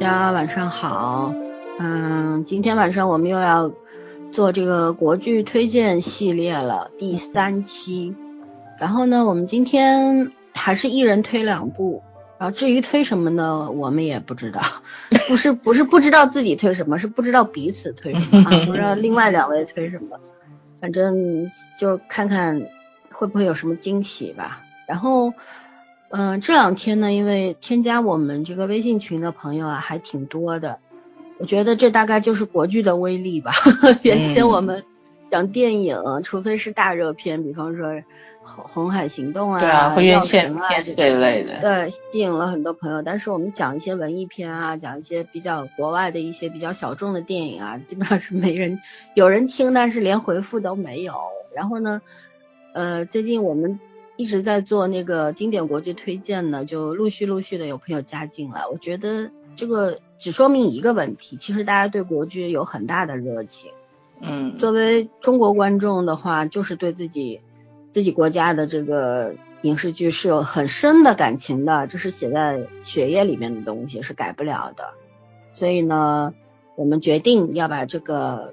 大家晚上好。嗯，今天晚上我们又要做这个国剧推荐系列了，第三期。然后呢，我们今天还是一人推两部。然后至于推什么呢，我们也不知道。不是不是不知道自己推什么，是不知道彼此推什么，不知道另外两位推什么。反正就看看会不会有什么惊喜吧。然后。嗯，这两天呢，因为添加我们这个微信群的朋友啊，还挺多的。我觉得这大概就是国剧的威力吧。原先我们讲电影，除非是大热片，比方说《红红海行动》啊，对啊，会院线啊这一类的，对，吸引了很多朋友。但是我们讲一些文艺片啊，讲一些比较国外的一些比较小众的电影啊，基本上是没人有人听，但是连回复都没有。然后呢，呃，最近我们。一直在做那个经典国剧推荐呢，就陆续陆续的有朋友加进来。我觉得这个只说明一个问题，其实大家对国剧有很大的热情。嗯，作为中国观众的话，就是对自己自己国家的这个影视剧是有很深的感情的，这是写在血液里面的东西，是改不了的。所以呢，我们决定要把这个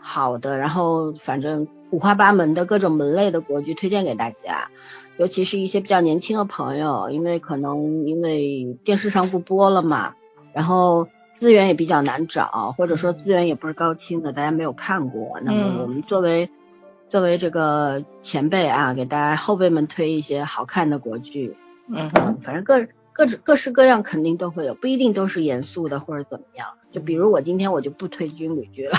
好的，然后反正五花八门的各种门类的国剧推荐给大家。尤其是一些比较年轻的朋友，因为可能因为电视上不播了嘛，然后资源也比较难找，或者说资源也不是高清的，大家没有看过。那么我们作为作为这个前辈啊，给大家后辈们推一些好看的国剧。嗯，反正各各各式各样肯定都会有，不一定都是严肃的或者怎么样。就比如我今天我就不推军旅剧了。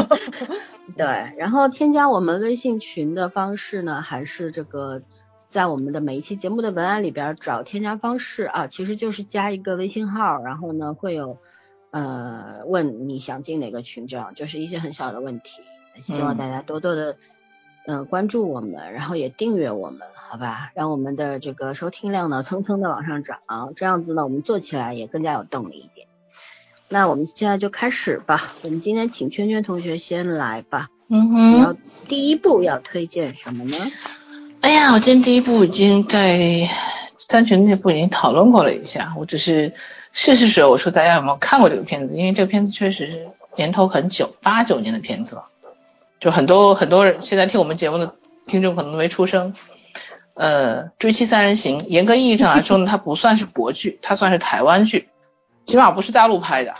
对，然后添加我们微信群的方式呢，还是这个。在我们的每一期节目的文案里边找添加方式啊，其实就是加一个微信号，然后呢会有呃问你想进哪个群，这样就是一些很小的问题。希望大家多多的嗯关注我们，然后也订阅我们，好吧？让我们的这个收听量呢蹭蹭的往上涨，这样子呢我们做起来也更加有动力一点。那我们现在就开始吧，我们今天请圈圈同学先来吧。嗯哼。第一步要推荐什么呢？哎呀，我今天第一步已经在三群内部已经讨论过了一下，我只是试试水。我说大家有没有看过这个片子？因为这个片子确实是年头很久，八九年的片子了，就很多很多人现在听我们节目的听众可能都没出生。呃，《追妻三人行》严格意义上来说呢，它不算是国剧，它算是台湾剧，起码不是大陆拍的。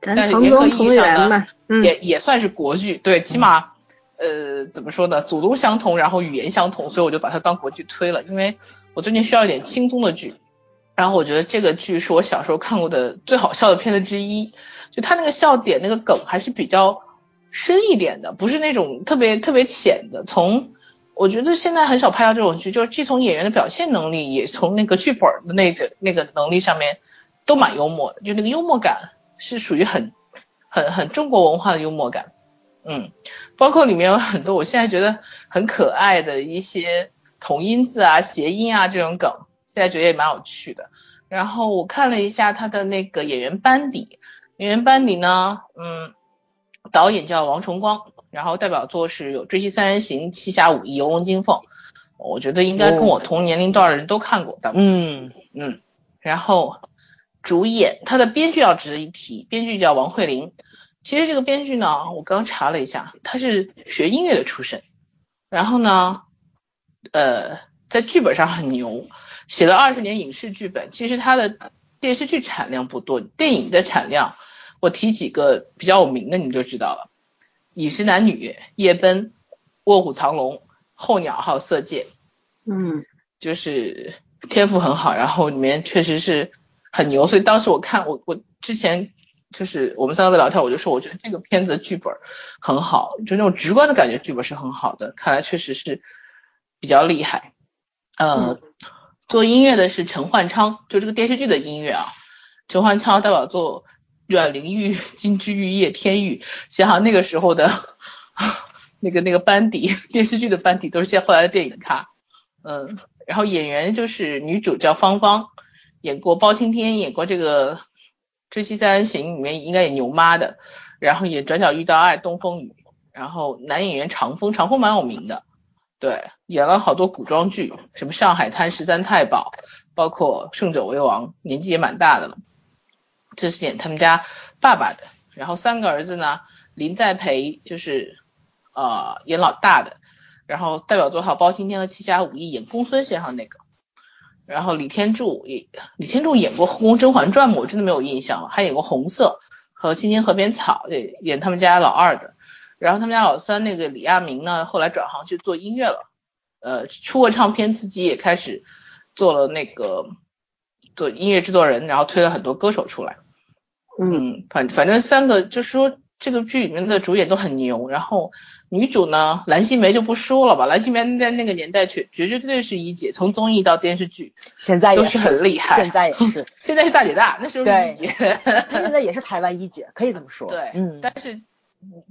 但是严格意义上呢，也也算是国剧，对，起码。呃，怎么说呢？祖宗相同，然后语言相同，所以我就把它当国剧推了。因为我最近需要一点轻松的剧，然后我觉得这个剧是我小时候看过的最好笑的片子之一。就它那个笑点、那个梗还是比较深一点的，不是那种特别特别浅的。从我觉得现在很少拍到这种剧，就是既从演员的表现能力，也从那个剧本的那个那个能力上面都蛮幽默的。就那个幽默感是属于很很很中国文化的幽默感。嗯，包括里面有很多我现在觉得很可爱的一些同音字啊、谐音啊这种梗，现在觉得也蛮有趣的。然后我看了一下他的那个演员班底，演员班底呢，嗯，导演叫王崇光，然后代表作是有《追妻三人行》《七侠五义》《游龙金凤》，我觉得应该跟我同年龄段的人都看过的。嗯嗯，然后主演他的编剧要值得一提，编剧叫王慧玲。其实这个编剧呢，我刚查了一下，他是学音乐的出身，然后呢，呃，在剧本上很牛，写了二十年影视剧本。其实他的电视剧产量不多，电影的产量，我提几个比较有名的，你就知道了，《饮食男女》《夜奔》《卧虎藏龙》《候鸟》还有《色戒》。嗯，就是天赋很好，然后里面确实是很牛，所以当时我看我我之前。就是我们三个在聊天，我就说我觉得这个片子的剧本很好，就那种直观的感觉，剧本是很好的。看来确实是比较厉害。呃，做音乐的是陈焕昌，就这个电视剧的音乐啊。陈焕昌代表作《阮玲玉》《金枝玉叶》《天玉》，想想那个时候的 那个那个班底，电视剧的班底都是些后来的电影咖。嗯，然后演员就是女主叫芳芳，演过包青天，演过这个。《追妻三人行》里面应该演牛妈的，然后演《转角遇到爱》《东风雨》，然后男演员长风，长风蛮有名的，对，演了好多古装剧，什么《上海滩》《十三太保》，包括《胜者为王》，年纪也蛮大的了。这是演他们家爸爸的。然后三个儿子呢，林在培就是呃演老大的，然后代表作还有包青天和七侠五义演公孙先生那个。然后李天柱也李天柱演过《后宫甄嬛传》吗？我真的没有印象了。还演过《红色》和《青青河边草》，演演他们家老二的。然后他们家老三那个李亚明呢，后来转行去做音乐了，呃，出过唱片，自己也开始做了那个做音乐制作人，然后推了很多歌手出来。嗯，反反正三个就是说这个剧里面的主演都很牛，然后女主呢，蓝心湄就不说了吧，蓝心湄在那个年代绝绝绝对对是一姐，从综艺到电视剧，现在都是很厉害，现在也是，现在是大姐大，那时候是一姐，现在也是台湾一姐，可以这么说。对，嗯，但是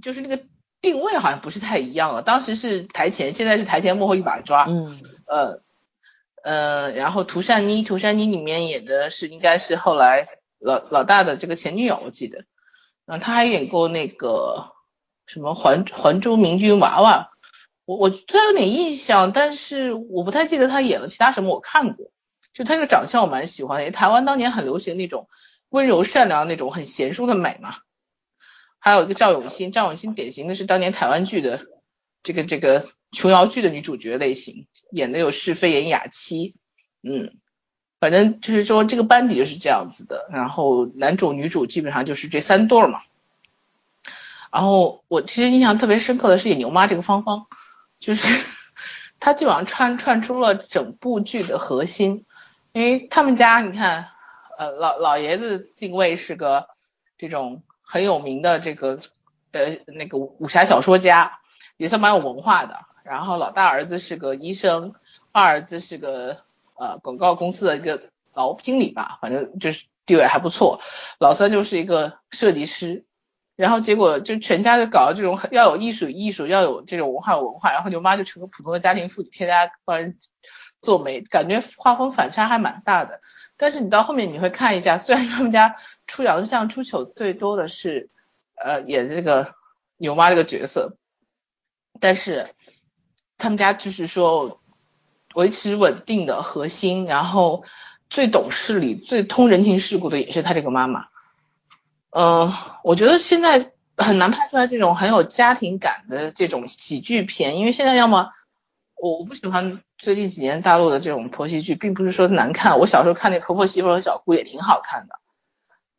就是那个定位好像不是太一样了，当时是台前，现在是台前幕后一把抓。嗯，呃呃，然后涂善妮，涂善妮里面演的是应该是后来。老老大的这个前女友，我记得，嗯，她还演过那个什么《还还珠明君娃娃》，我我虽然有点印象，但是我不太记得他演了其他什么。我看过，就他这个长相我蛮喜欢的，台湾当年很流行那种温柔善良那种很贤淑的美嘛。还有一个赵永新，赵永新典型的是当年台湾剧的这个这个琼瑶剧的女主角类型，演的有是非演雅妻，嗯。反正就是说这个班底就是这样子的，然后男主女主基本上就是这三对儿嘛。然后我其实印象特别深刻的是演牛妈这个芳芳，就是 她基本上串串出了整部剧的核心，因为他们家你看，呃老老爷子定位是个这种很有名的这个呃那个武侠小说家，也算蛮有文化的。然后老大儿子是个医生，二儿子是个。呃，广告公司的一个老经理吧，反正就是地位还不错。老三就是一个设计师，然后结果就全家就搞这种要有艺术艺术，要有这种文化文化，然后牛妈就成个普通的家庭妇女，天天帮人做媒，感觉画风反差还蛮大的。但是你到后面你会看一下，虽然他们家出洋相出糗最多的是呃演这个牛妈这个角色，但是他们家就是说。维持稳定的核心，然后最懂事理、最通人情世故的也是他这个妈妈。嗯，我觉得现在很难拍出来这种很有家庭感的这种喜剧片，因为现在要么我我不喜欢最近几年大陆的这种婆媳剧，并不是说难看，我小时候看那婆婆媳妇和小姑也挺好看的。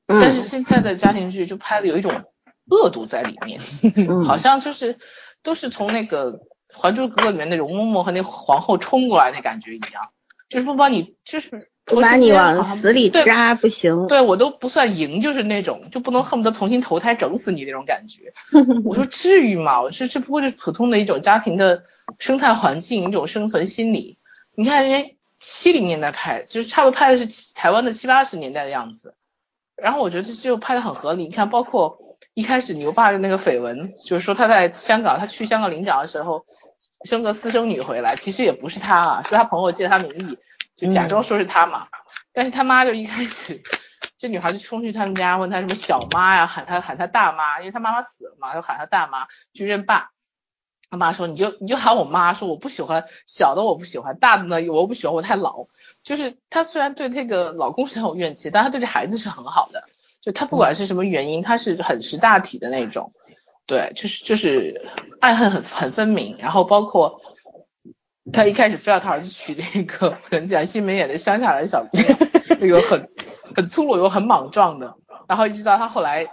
但是现在的家庭剧就拍的有一种恶毒在里面，好像就是都是从那个。《还珠格格》里面那种嬷嬷和那皇后冲过来那感觉一样，就是不把你，就是不把你往死里扎不行。对我都不算赢，就是那种就不能恨不得重新投胎整死你那种感觉。我说至于吗？我这这不过就是普通的一种家庭的生态环境，一种生存心理。你看人家七零年代拍，就是差不多拍的是台湾的七八十年代的样子。然后我觉得这就拍的很合理。你看，包括一开始牛爸的那个绯闻，就是说他在香港，他去香港领奖的时候。生个私生女回来，其实也不是他啊，是他朋友借他名义，就假装说是他嘛。但是他妈就一开始，这女孩就冲去他们家，问他什么小妈呀，喊他喊他大妈，因为他妈妈死了嘛，就喊他大妈去认爸。他妈说你就你就喊我妈，说我不喜欢小的，我不喜欢大的呢，我不喜欢我太老。就是她虽然对这个老公是很有怨气，但她对这孩子是很好的。就她不管是什么原因，他是很识大体的那种。对，就是就是爱恨很很分明，然后包括他一开始非要他儿子娶那个很蒋欣梅演的乡下来的小姑娘，那个很很粗鲁又很莽撞的，然后一直到他后来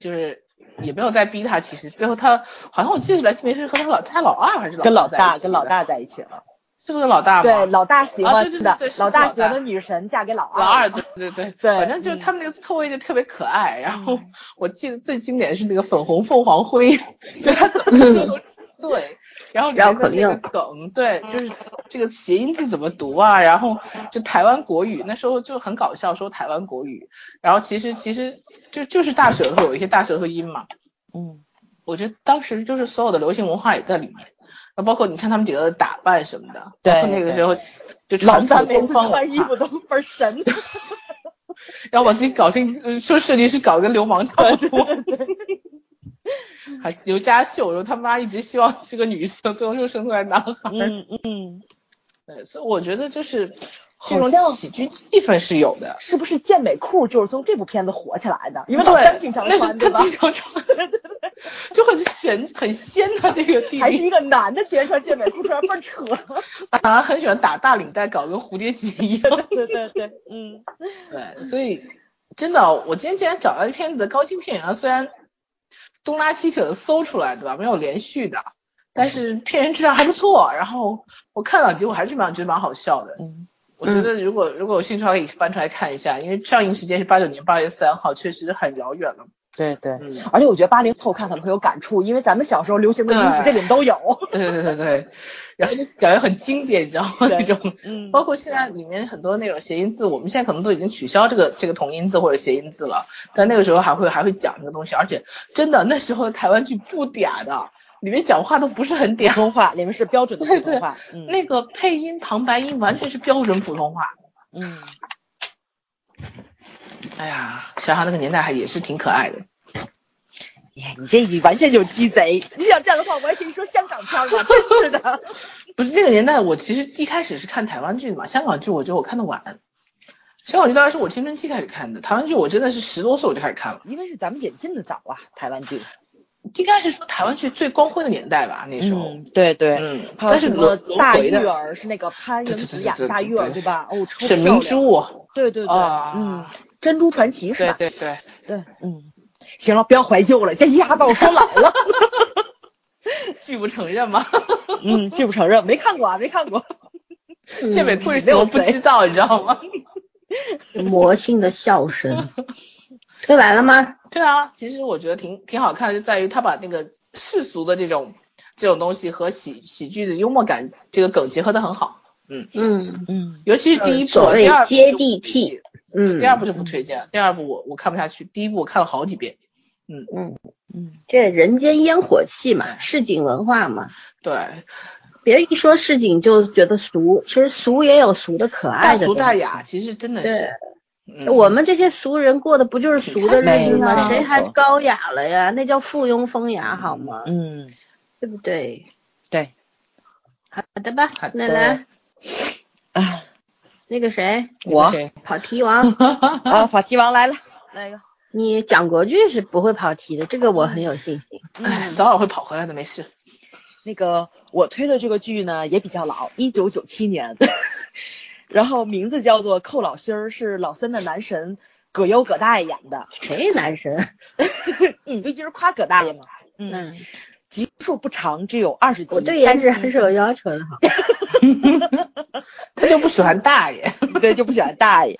就是也没有再逼他，其实最后他好像我记得蓝心梅是和他老他老二还是跟老大跟老大在一起了。是不是老大？对，老大喜欢的，老大喜欢的女神嫁给老二。老二，对对对对，反正就是他们那个错位就特别可爱。然后我记得最经典的是那个粉红凤凰灰，就他怎么说都对。然后绕口令梗，对，就是这个谐音字怎么读啊？然后就台湾国语，那时候就很搞笑，说台湾国语。然后其实其实就就是大舌头，有一些大舌头音嘛。嗯，我觉得当时就是所有的流行文化也在里面。那包括你看他们几个的打扮什么的，对，那个时候就老三每次穿衣服都倍儿神，然后把自己搞成说设计师搞得跟流氓差不多，还刘家秀，然后他妈一直希望是个女生，最后又生出来男孩，嗯嗯，对，所以我觉得就是这种喜剧气氛是有的。是不是健美裤就是从这部片子火起来的？因为他经常穿，对吧是他经？常穿，对对对，就很神很仙的这个地位还是一个男的，居然穿健美裤，穿倍儿扯。啊，很喜欢打大领带，搞跟蝴蝶结一样。对对对，嗯，对，所以真的，我今天既然找到这片子的高清片源，虽然东拉西扯的搜出来，对吧？没有连续的，但是片源质量还不错。然后我看了几部，还是蛮觉得蛮好笑的。嗯，我觉得如果如果有兴趣的话，可以翻出来看一下，因为上映时间是八九年八月三号，确实很遥远了。对对。嗯，而且我觉得八零后看可能会有感触，因为咱们小时候流行的衣服这里面都有。对对对对，然后就感觉很经典，你知道吗？那种。嗯包括现在里面很多那种谐音字，我们现在可能都已经取消这个这个同音字或者谐音字了，但那个时候还会还会讲这个东西，而且真的那时候的台湾剧不嗲的，里面讲话都不是很普嗲，通话里面是标准的对对普通话。嗯 那个配音旁白音完全是标准普通话。嗯，哎呀，想想那个年代还也是挺可爱的。哎你这你完全就是鸡贼。你想这样的话，我还可以说香港片儿了，真是的。不是那个年代，我其实一开始是看台湾剧的嘛，香港剧我觉得我看的晚，香港剧当然是我青春期开始看的，台湾剧我真的是十多岁我就开始看了。因为是咱们引进的早啊，台湾剧。应该是说台湾剧最光辉的年代吧，那时候。嗯，对对。嗯，还是轮轮大玉儿是那个潘迎紫演大玉儿对对吧？哦，超沈明。珠，对对对，啊嗯，珍珠传奇是吧？对对对，对，嗯，行了，不要怀旧了，这一下把我说老了。拒不承认吗？嗯，拒不承认，没看过啊，没看过。健美裤是什六么不知道，你知道吗？魔性的笑声。对完了吗？对啊，其实我觉得挺挺好看，就在于他把那个世俗的这种这种东西和喜喜剧的幽默感这个梗结合的很好。嗯，嗯嗯，尤其是第一部，所谓第二接地气。嗯，第二部就不推荐，第二部我我看不下去，第一部我看了好几遍。嗯嗯嗯，这人间烟火气嘛，市井文化嘛。对，别一说市井就觉得俗，其实俗也有俗的可爱的。大俗大。雅，其实真的对是。嗯我们这些俗人过的不就是俗的日子吗？谁还高雅了呀？那叫附庸风雅好吗？嗯，对不对？对，好的吧好，的那来啊那个谁，我谁跑题王，啊，跑题王来了，来一个。你讲国剧是不会跑题的，这个我很有信心。哎，早晚会跑回来的，没事。那个我推的这个剧呢也比较老，一九九七年，然后名字叫做《寇老心儿》，是老三的男神葛优葛大爷演的。谁男神？你不就是夸葛大爷吗？嗯，嗯，集数不长，只有二十集。我对颜值还是有要求的哈。他就不喜欢大爷。对，就不喜欢大爷。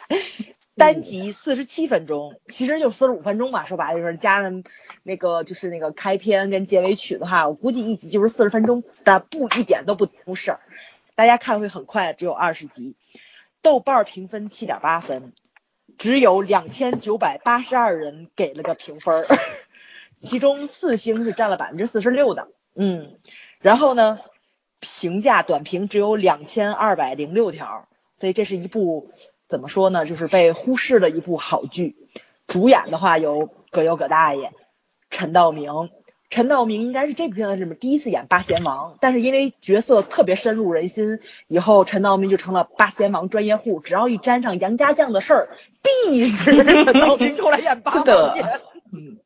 单集四十七分钟，其实就四十五分钟吧。说白了就是加上那个就是那个开篇跟结尾曲的话，我估计一集就是四十分钟但，不一点都不出事儿。大家看会很快，只有二十集。豆瓣评分七点八分，只有两千九百八十二人给了个评分儿，其中四星是占了百分之四十六的。嗯，然后呢，评价短评只有两千二百零六条，所以这是一部怎么说呢，就是被忽视的一部好剧。主演的话有葛优葛大爷、陈道明。陈道明应该是这部片子里面第一次演八贤王，但是因为角色特别深入人心，以后陈道明就成了八贤王专业户，只要一沾上杨家将的事儿，必是 陈道明出来演八王爷，嗯，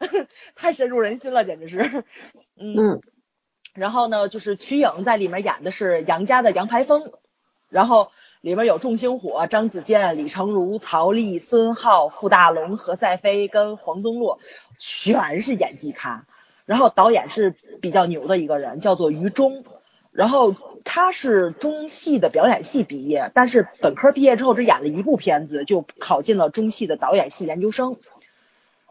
太深入人心了，简直是。嗯嗯然后呢，就是瞿颖在里面演的是杨家的杨排风，然后里面有众星火、张子健、李成儒、曹丽、孙浩、傅大龙、何赛飞跟黄宗洛，全是演技咖。然后导演是比较牛的一个人，叫做于中。然后他是中戏的表演系毕业，但是本科毕业之后只演了一部片子，就考进了中戏的导演系研究生。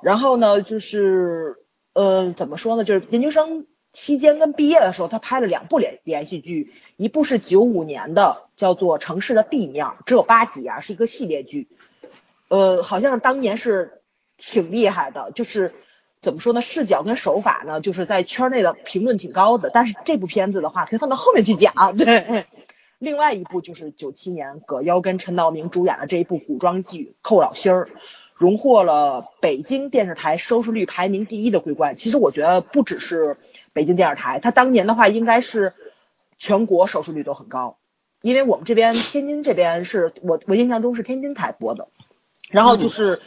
然后呢，就是呃，怎么说呢？就是研究生期间跟毕业的时候，他拍了两部连连续剧，一部是九五年的，叫做《城市的 B 面》，只有八集啊，是一个系列剧。呃，好像当年是挺厉害的，就是怎么说呢？视角跟手法呢，就是在圈内的评论挺高的。但是这部片子的话，可以放到后面去讲。对，另外一部就是九七年葛优跟陈道明主演的这一部古装剧《寇老心儿》。荣获了北京电视台收视率排名第一的桂冠。其实我觉得不只是北京电视台，它当年的话应该是全国收视率都很高。因为我们这边天津这边是我我印象中是天津台播的，然后就是。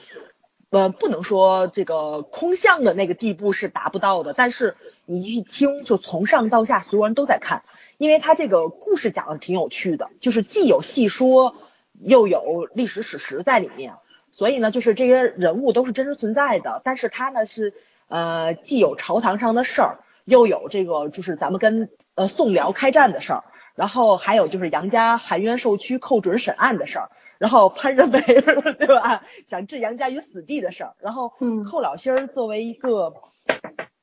呃，不能说这个空巷的那个地步是达不到的，但是你一听，就从上到下所有人都在看，因为它这个故事讲的挺有趣的，就是既有戏说，又有历史史实在里面，所以呢，就是这些人物都是真实存在的，但是他呢是呃既有朝堂上的事儿，又有这个就是咱们跟呃宋辽开战的事儿，然后还有就是杨家含冤受屈寇准审案的事儿。然后潘仁美 对吧？想置杨家于死地的事儿。然后寇老心儿作为一个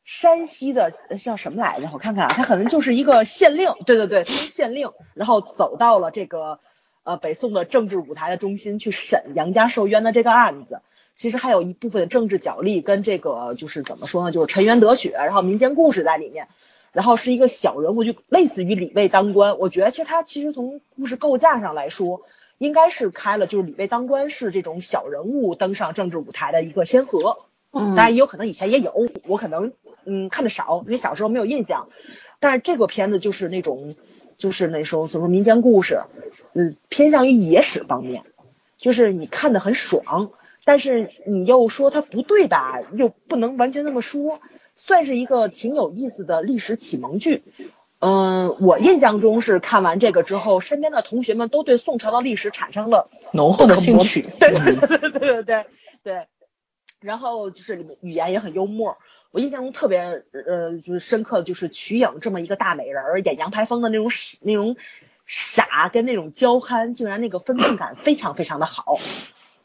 山西的叫什么来着？我看看啊，他可能就是一个县令。对对对，他是县令。然后走到了这个呃北宋的政治舞台的中心去审杨家受冤的这个案子。其实还有一部分政治角力跟这个就是怎么说呢？就是沉冤得雪，然后民间故事在里面。然后是一个小人物，就类似于李卫当官。我觉得其实他其实从故事构架上来说。应该是开了，就是李卫当官是这种小人物登上政治舞台的一个先河，嗯，当然也有可能以前也有，我可能嗯看的少，因为小时候没有印象。但是这个片子就是那种，就是那时候所说民间故事，嗯，偏向于野史方面，就是你看的很爽，但是你又说它不对吧，又不能完全那么说，算是一个挺有意思的历史启蒙剧。嗯，我印象中是看完这个之后，身边的同学们都对宋朝的历史产生了浓厚的兴趣。对对对对对对对。然后就是里面语言也很幽默。我印象中特别呃就是深刻的就是瞿颖这么一个大美人儿演杨排风的那种那种傻跟那种娇憨，竟然那个分寸感非常非常的好。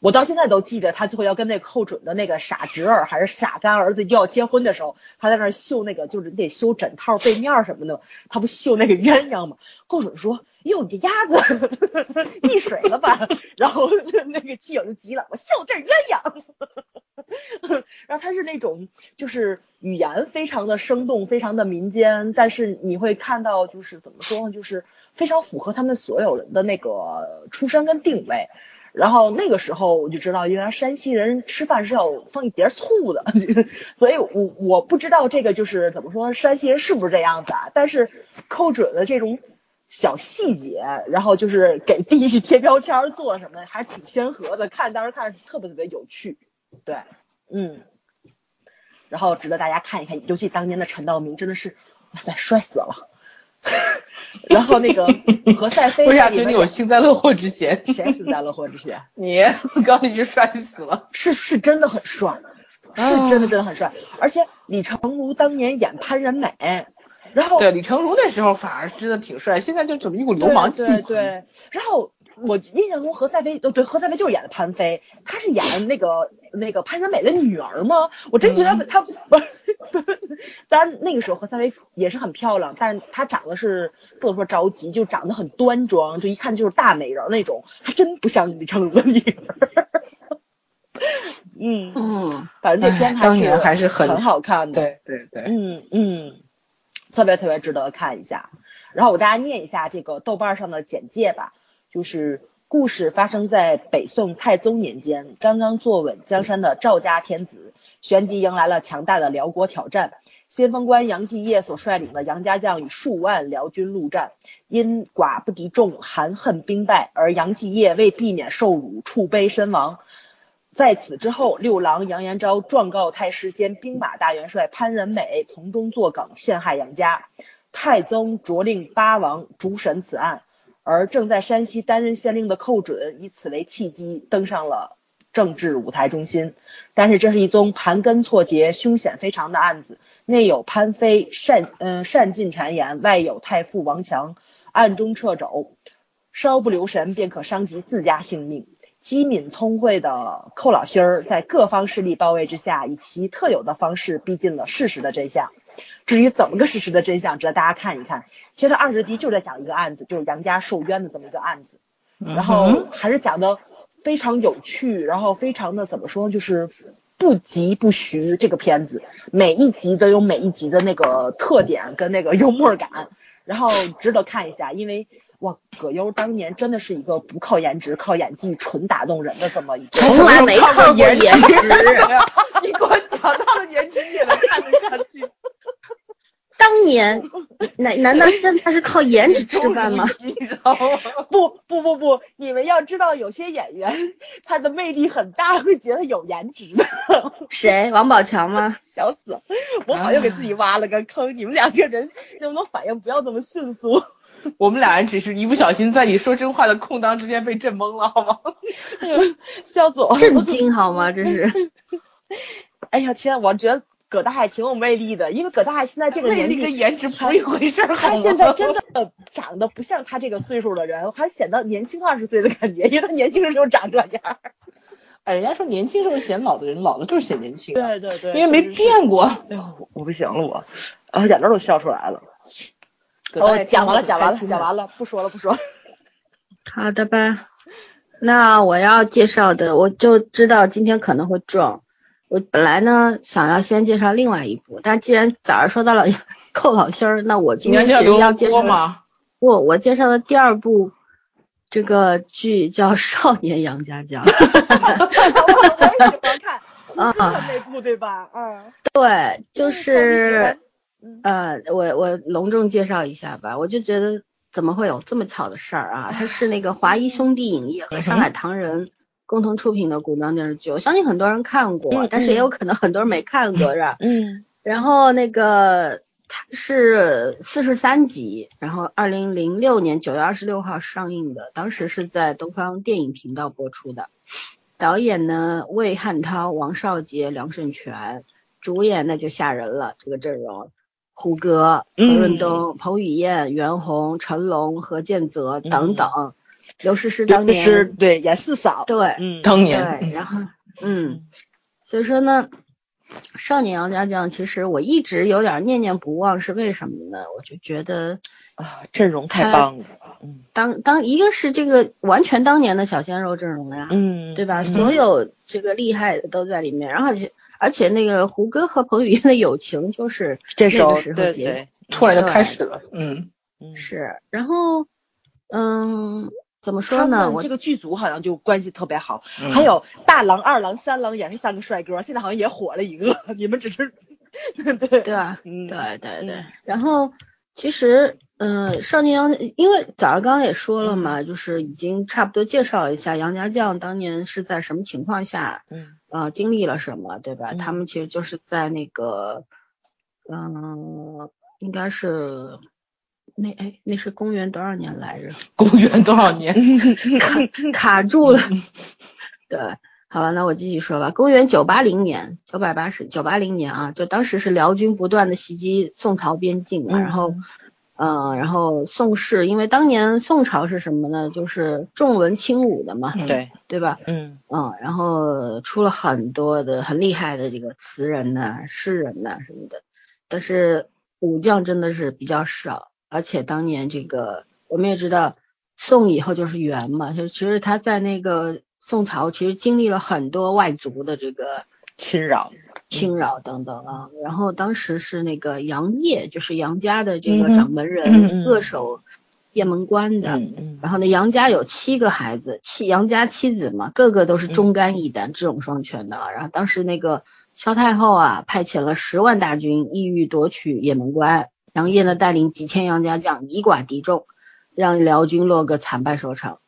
我到现在都记得，他最后要跟那寇准的那个傻侄儿还是傻干儿子就要结婚的时候，他在那儿绣那个就是得修枕套被面什么的，他不绣那个鸳鸯吗？寇准说：“哟，你这鸭子溺水了吧？”然后那个基友就急了：“我绣这鸳鸯。”然后他是那种就是语言非常的生动，非常的民间，但是你会看到就是怎么说呢，就是非常符合他们所有人的那个出身跟定位。然后那个时候我就知道，原来山西人吃饭是要放一碟醋的，所以我我不知道这个就是怎么说，山西人是不是这样子啊？但是寇准的这种小细节，然后就是给地域贴标签做什么，还挺先河的，看当时看特别特别有趣，对，嗯，然后值得大家看一看，尤其当年的陈道明真的是，哇塞，帅死了。然后那个何赛飞，为啥觉得你有幸灾乐祸之嫌？谁幸灾乐祸之嫌？你刚已经帅死了，是是真的很帅，是真的真的很帅。而且李成儒当年演潘仁美，然后对李成儒那时候反而真的挺帅，现在就怎么一股流氓气息。对，然后。我印象中何赛飞，哦对，何赛飞就是演的潘飞，她是演那个那个潘仁美的女儿吗？我真觉得她不，当然那个时候何赛飞也是很漂亮，但她长得是不能说着急，就长得很端庄，就一看就是大美人那种，还真不像李成儒的女儿。嗯嗯，反正这片当年还是很很好看的，对对对，嗯嗯，特别特别值得看一下。然后我大家念一下这个豆瓣上的简介吧。就是故事发生在北宋太宗年间，刚刚坐稳江山的赵家天子，旋即迎来了强大的辽国挑战。先锋官杨继业所率领的杨家将与数万辽军陆战，因寡不敌众，含恨兵败。而杨继业为避免受辱，触碑身亡。在此之后，六郎杨延昭状告太师兼兵马大元帅潘仁美从中作梗，陷害杨家。太宗着令八王主审此案。而正在山西担任县令的寇准以此为契机登上了政治舞台中心，但是这是一宗盘根错节、凶险非常的案子，内有潘妃擅嗯擅进谗言，外有太傅王强暗中掣肘，稍不留神便可伤及自家性命。机敏聪慧的寇老心儿在各方势力包围之下，以其特有的方式逼近了事实的真相。至于怎么个事实的真相，值得大家看一看。其实二十集就在讲一个案子，就是杨家受冤的这么一个案子，然后还是讲的非常有趣，然后非常的怎么说，就是不疾不徐。这个片子每一集都有每一集的那个特点跟那个幽默感，然后值得看一下，因为。哇，葛优当年真的是一个不靠颜值、靠演技纯打动人的这么一个，从来没靠颜值。你给我讲到了颜值也能看得下去。当年难难道现在是靠颜值吃饭吗？你知道吗？不不不不，你们要知道，有些演员他的魅力很大，会觉得有颜值的。谁？王宝强吗？笑死了！我好像给自己挖了个坑。你们两个人能不能反应不要这么迅速？我们俩人只是一不小心在你说真话的空档之间被震懵了，好吗？笑死我！震惊好吗？这是。哎呀天，我觉得。葛大爷挺有魅力的，因为葛大爷现在这个年纪跟颜值不是一回事儿。他现在真的长得不像他这个岁数的人，还显得年轻二十岁的感觉，因为他年轻时候长这样。哎，人家说年轻时候显老的人，老了就是显年轻。对对对，因为没变过。哎呦，我不行了，我啊眼泪都笑出来了。哦，讲完了，讲完了，讲完了，不说了，不说了。好的吧，那我要介绍的，我就知道今天可能会撞。我本来呢想要先介绍另外一部，但既然早上说到了寇老心儿，那我今天是要介绍吗？不，我介绍的第二部这个剧叫《少年杨家将》。哈哈哈哈哈！我也喜欢看，啊，那部对吧？嗯，对，就是呃，我我隆重介绍一下吧，我就觉得怎么会有这么巧的事儿啊？它是那个华谊兄弟影业和上海唐人。共同出品的古装电视剧，我相信很多人看过，但是也有可能很多人没看过，是吧？嗯。然后那个它是四十三集，然后二零零六年九月二十六号上映的，当时是在东方电影频道播出的。导演呢，魏汉涛、王少杰、梁胜全，主演那就吓人了，这个阵容：胡歌、何润东、彭于晏、袁弘、成龙、何建泽等等。刘诗诗当年是对演四嫂，对，嗯，当年，对，然后，嗯，所以说呢，少年杨家将其实我一直有点念念不忘，是为什么呢？我就觉得啊，阵容太棒了，嗯，当当一个是这个完全当年的小鲜肉阵容呀，嗯，对吧？所有这个厉害的都在里面，然后且而且那个胡歌和彭于晏的友情就是 这时候对对，突然就开始了，嗯嗯是，然后嗯。怎么说呢？我这个剧组好像就关系特别好，还有大郎、二郎、三郎也是三个帅哥，现在好像也火了一个。你们只是 对对吧？嗯，对对对。然后其实，嗯，少年杨，因为早上刚刚也说了嘛，就是已经差不多介绍一下杨家将当年是在什么情况下，嗯，呃，经历了什么，对吧？他们其实就是在那个，嗯，应该是。那哎，那是公元多少年来着？公元多少年？卡卡住了。对，好吧，那我继续说吧。公元九八零年，九百八十九八零年啊，就当时是辽军不断的袭击宋朝边境嘛，然后，嗯，然后宋氏，因为当年宋朝是什么呢？就是重文轻武的嘛，对对吧？嗯嗯，然后出了很多的很厉害的这个词人呐、诗人呐什么的，但是武将真的是比较少。而且当年这个我们也知道，宋以后就是元嘛，就其实他在那个宋朝其实经历了很多外族的这个侵扰、侵扰等等啊。然后当时是那个杨业，就是杨家的这个掌门人扼守雁门关的。然后呢，杨家有七个孩子，七杨家七子嘛，个个都是忠肝义胆、智勇双全的。然后当时那个萧太后啊，派遣了十万大军，意欲夺取雁门关。杨业呢带领几千杨家将以寡敌众，让辽军落个惨败收场。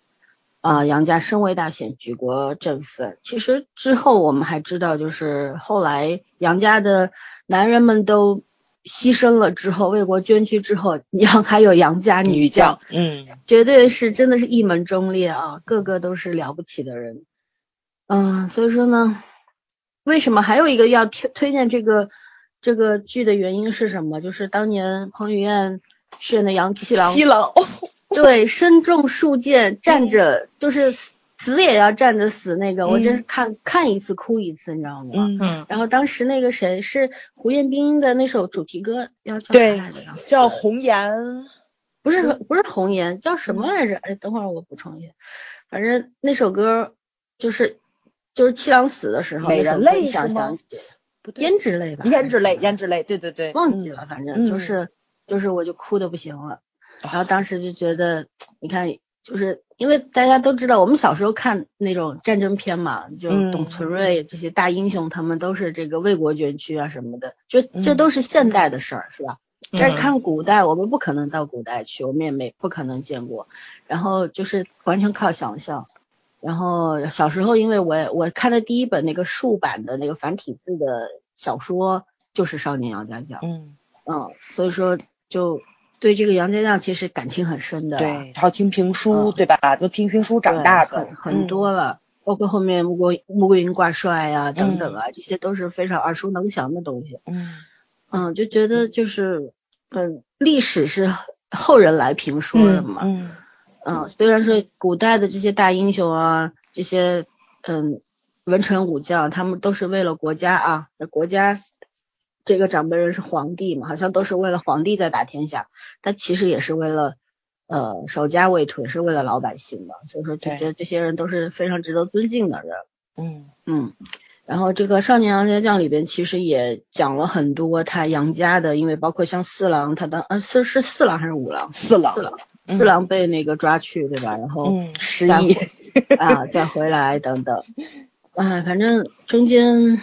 啊，杨家声威大显，举国振奋。其实之后我们还知道，就是后来杨家的男人们都牺牲了之后，为国捐躯之后，杨还有杨家女将，嗯，绝对是真的是一门忠烈啊，个个都是了不起的人。嗯，所以说呢，为什么还有一个要推推荐这个？这个剧的原因是什么？就是当年彭于晏饰演的杨七郎，七郎，对，身中数箭，站着就是死也要站着死那个，我真是看看一次哭一次，你知道吗？嗯嗯。然后当时那个谁是胡彦斌的那首主题歌，要叫啥来着？叫红颜，不是不是红颜，叫什么来着？哎，等会儿我补充一下，反正那首歌就是就是七郎死的时候，美人泪是吗？胭脂泪吧，胭脂泪，胭脂泪，对对对，忘记了，反正就是就是，我就哭的不行了。然后当时就觉得，你看，就是因为大家都知道，我们小时候看那种战争片嘛，就董存瑞这些大英雄，他们都是这个为国捐躯啊什么的，就这都是现代的事儿，是吧？但是看古代，我们不可能到古代去，我们也没不可能见过，然后就是完全靠想象。然后小时候，因为我我看的第一本那个竖版的那个繁体字的小说就是《少年杨家将》，嗯嗯，所以说就对这个杨家将其实感情很深的。对，还有听评书，嗯对吧？都听评书长大的，很很多了，包括后面穆桂穆桂英挂帅呀、等等嗯啊，这些都是非常耳熟能详的东西。嗯。嗯，就觉得就是，嗯，历史是后人来评说的嘛。嗯嗯，虽然说古代的这些大英雄啊，这些嗯文臣武将，他们都是为了国家啊，国家这个掌门人是皇帝嘛，好像都是为了皇帝在打天下，但其实也是为了呃守家卫土，也是为了老百姓嘛，所以说就对觉得这些人都是非常值得尊敬的人。嗯嗯，然后这个《少年杨家将》里边其实也讲了很多他杨家的，因为包括像四郎，他当呃四是四郎还是五郎？四郎四郎，嗯四郎被那个抓去，对吧？然后嗯，失再忆，啊再回来等等，哎，反正中间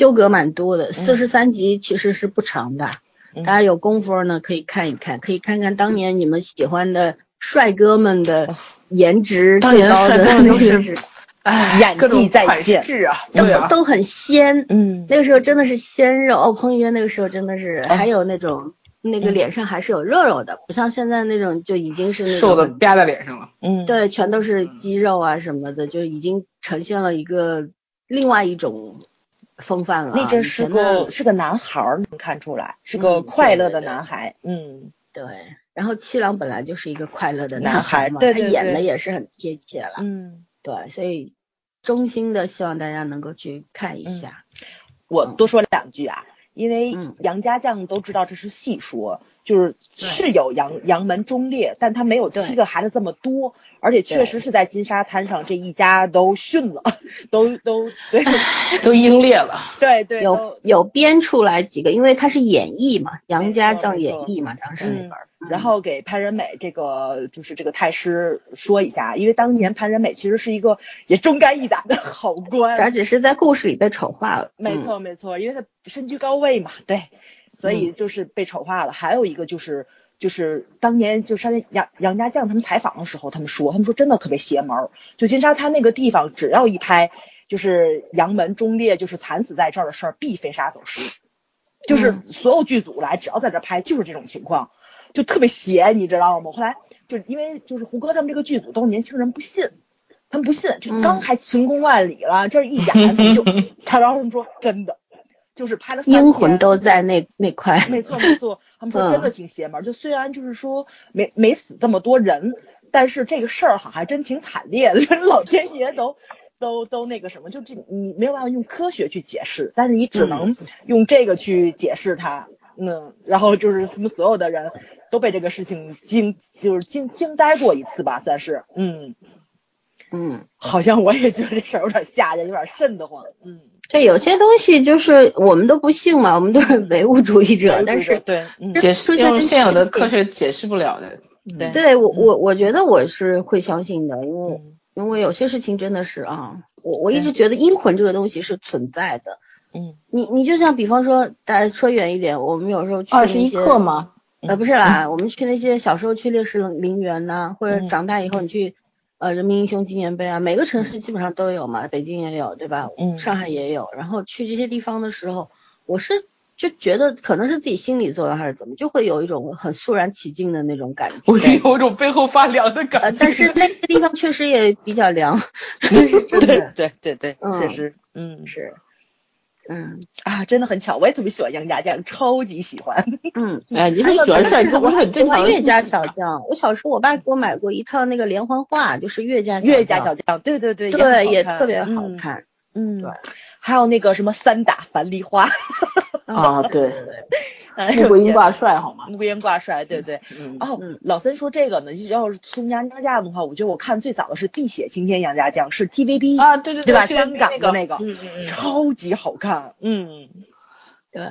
纠葛蛮多的。四十三集其实是不长的，嗯。大家有功夫呢可以看一看，可以看看当年你们喜欢的帅哥们的颜值当年的那个是哎，演技在款线。是啊，都啊，都很鲜。嗯。那个时候真的是鲜肉哦，彭于晏那个时候真的是哦。还有那种、那个嗯脸上还是有肉肉的，不像现在那种就已经是那种瘦的压在脸上了。嗯，对，全都是肌肉啊什么的，就已经呈现了一个另外一种风范了啊。那阵是个是个男孩儿，能看出来是个嗯快乐的男孩，嗯对，然后七郎本来就是一个快乐的男孩嘛，他演的也是很贴切了。嗯。对，所以衷心的希望大家能够去看一下。我多说两句啊，因为嗯杨家将都知道这是戏说，就是是有杨杨门忠烈，但他没有七个孩子这么多，而且确实是在金沙滩上这一家都殉了，都都对。都英烈了，对对有有编出来几个，因为他是演绎嘛，杨家将演绎嘛，当时那。然后给潘仁美这个就是这个太师说一下，因为当年潘仁美其实是一个也忠肝义胆的好官，咱只是在故事里被丑化了。没嗯。错没错，因为他身居高位嘛，对，所以就是被丑化了。还有一个就是就是当年就山杨杨家将他们采访的时候，他们说他们说真的特别邪门儿，就金沙滩那个地方，只要一拍就是杨门忠烈就是惨死在这儿的事儿，必飞沙走石，就是所有剧组来只要在这儿拍就是这种情况，就特别邪，你知道吗？后来就因为就是胡歌他们这个剧组都是年轻人不信。他们不信，就嗯刚还晴空万里了，这一演他们就，他然后他们说真的，就是拍了阴魂都在那那块。没错没错，他们说真的挺邪门儿，就虽然就是说没没死这么多人，但是这个事儿好还真挺惨烈的，老天爷都都都那个什么，就这你没有办法用科学去解释，但是你只能用这个去解释它，嗯，然后就是他们所有的人都被这个事情惊就是惊惊呆过一次吧，算是，嗯，嗯，好像我也觉得这事儿有点吓人，有点瘆得慌，嗯，对，有些东西就是我们都不信嘛，我们都是唯物主义者，但是对，解释用现有的科学解释不了的。对对我我我觉得我是会相信的，因为嗯因为有些事情真的是啊，我我一直觉得阴魂这个东西是存在的。嗯你你就像比方说，大家说远一点，我们有时候去二十一那些克吗？呃，不是啦，我们去那些小时候去烈士陵园呐、或者嗯长大以后你去呃人民英雄纪念碑啊，每个城市基本上都有嘛，北京也有，对吧？嗯上海也有。然后去这些地方的时候，我是就觉得可能是自己心理作用还是怎么，就会有一种很肃然起敬的那种感觉。我有一种背后发凉的呃，感觉。但是那个地方确实也比较凉，这 是真对的。对 对对，嗯确实，嗯是，嗯啊，真的很巧，我也特别喜欢杨家将，超级喜欢。嗯。哎，你很喜欢帅哥，我很喜欢岳家小将。我小时候我爸给我买过一套那个连环画，就是岳家岳家将小将，对对对，对，也特别好。嗯看。嗯，对还有那个什么三打樊梨花，啊，对，哎穆桂英挂帅好吗？穆桂英挂帅，对对。嗯，哦嗯，老三说这个呢，要是从杨家将的话，我觉得我看最早的是《碧血青天杨家将》，是 TVB 啊，对对对吧？是香港的那个，嗯嗯嗯，超级好看。嗯，对，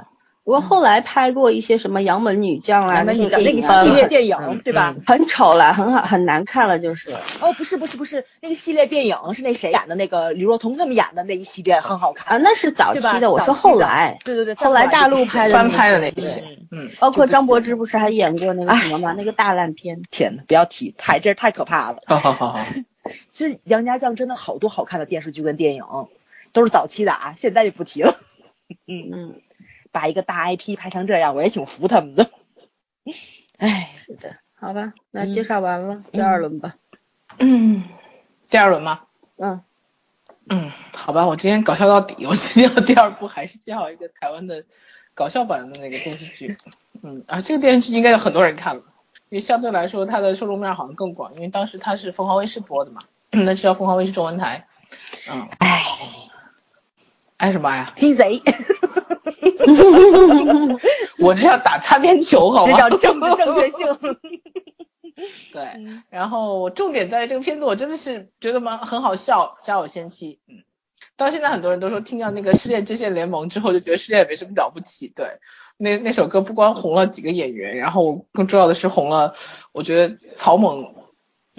不过后来拍过一些什么杨门女将啊，咱们那你的那个系列电嗯影，对吧？很丑了，很好，很难看了，就是。哦，不是不是不是，那个系列电影是那谁演的？那个李若彤他们演的那一系列很好看啊，那是早期的，我说后来，对对对，后来大陆拍的翻拍的那那些嗯嗯，包括张柏芝不是还演过那个什么吗？那个大烂片。天呐，不要提，太这太可怕了。好好好好，其实杨家将真的好多好看的电视剧跟电影，都是早期的啊，现在就不提了。嗯，嗯，把一个大 IP 拍成这样，我也挺服他们的。唉，是的。好吧，那嗯介绍完了，第二轮吧。嗯，第二轮吗？嗯，嗯，好吧，我今天搞笑到底。我今天要第二部还是介绍一个台湾的搞笑版的那个电视剧。嗯啊，这个电视剧应该有很多人看了，因为相对来说它的受众面好像更广，因为当时它是凤凰卫视播的嘛，那就叫凤凰卫视中文台。嗯，唉，爱什么呀？鸡贼，我这叫打擦边球，好吗这吗？叫政治正确性。对，嗯然后重点在于这个片子，我真的是觉得蛮很好笑，《家有仙妻》。嗯，到现在很多人都说听到那个《失恋阵线联盟》之后，就觉得失恋也没什么了不起。对，那那首歌不光红了几个演员，然后更重要的是红了，我觉得曹猛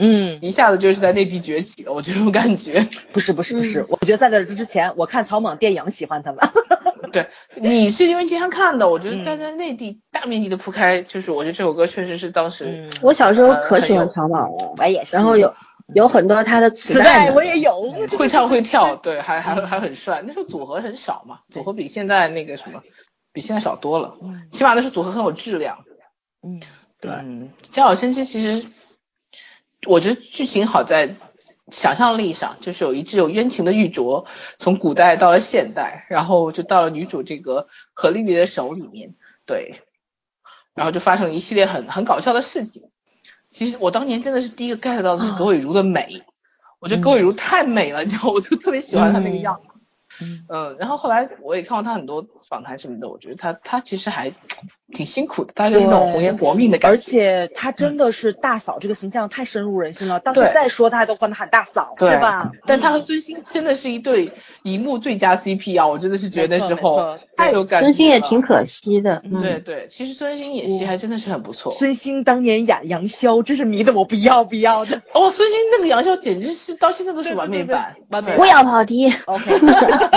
嗯，一下子就是在内地崛起了，我这种感觉。不是不是不是，我觉得在这之前，我看草蜢电影喜欢他们。对，你是因为经常看的，我觉得嗯站在内地大面积的铺开，就是我觉得这首歌确实是当时。嗯，我小时候呃可喜欢很有曹猛了，我也是。然后有有很多他的磁磁带我也有。会唱会跳，对，还还还很帅。那时候组合很少嘛，组合比现在那个什么，比现在少多了。嗯起码那时候组合很有质量。嗯，对，嗯，《家有仙妻》其实，我觉得剧情好在想象力上，就是有一只有冤情的玉镯，从古代到了现代，然后就到了女主这个何丽丽的手里面，对，然后就发生了一系列很很搞笑的事情。其实我当年真的是第一个 get 到的是啊葛伟如的美，我觉得葛伟如太美了，你知道，我就特别喜欢她那个样子。嗯嗯，然后后来我也看过他很多访谈什么的，我觉得他他其实还挺辛苦的，他就是那种红颜薄命的感觉而。且他真的是大嫂这个形象太深入人心了，到对现在说他都管他喊大嫂，对吧？但他和孙兴真的是一对荧幕最佳 CP 啊！我真的是觉得那时候太有感觉。孙兴也挺可惜的。嗯对对，其实孙兴演戏还真的是很不错。孙兴当年演杨逍，真是迷得我不要不要的。哦，孙兴那个杨逍简直是到现在都是完美版，完美不要跑题。OK，画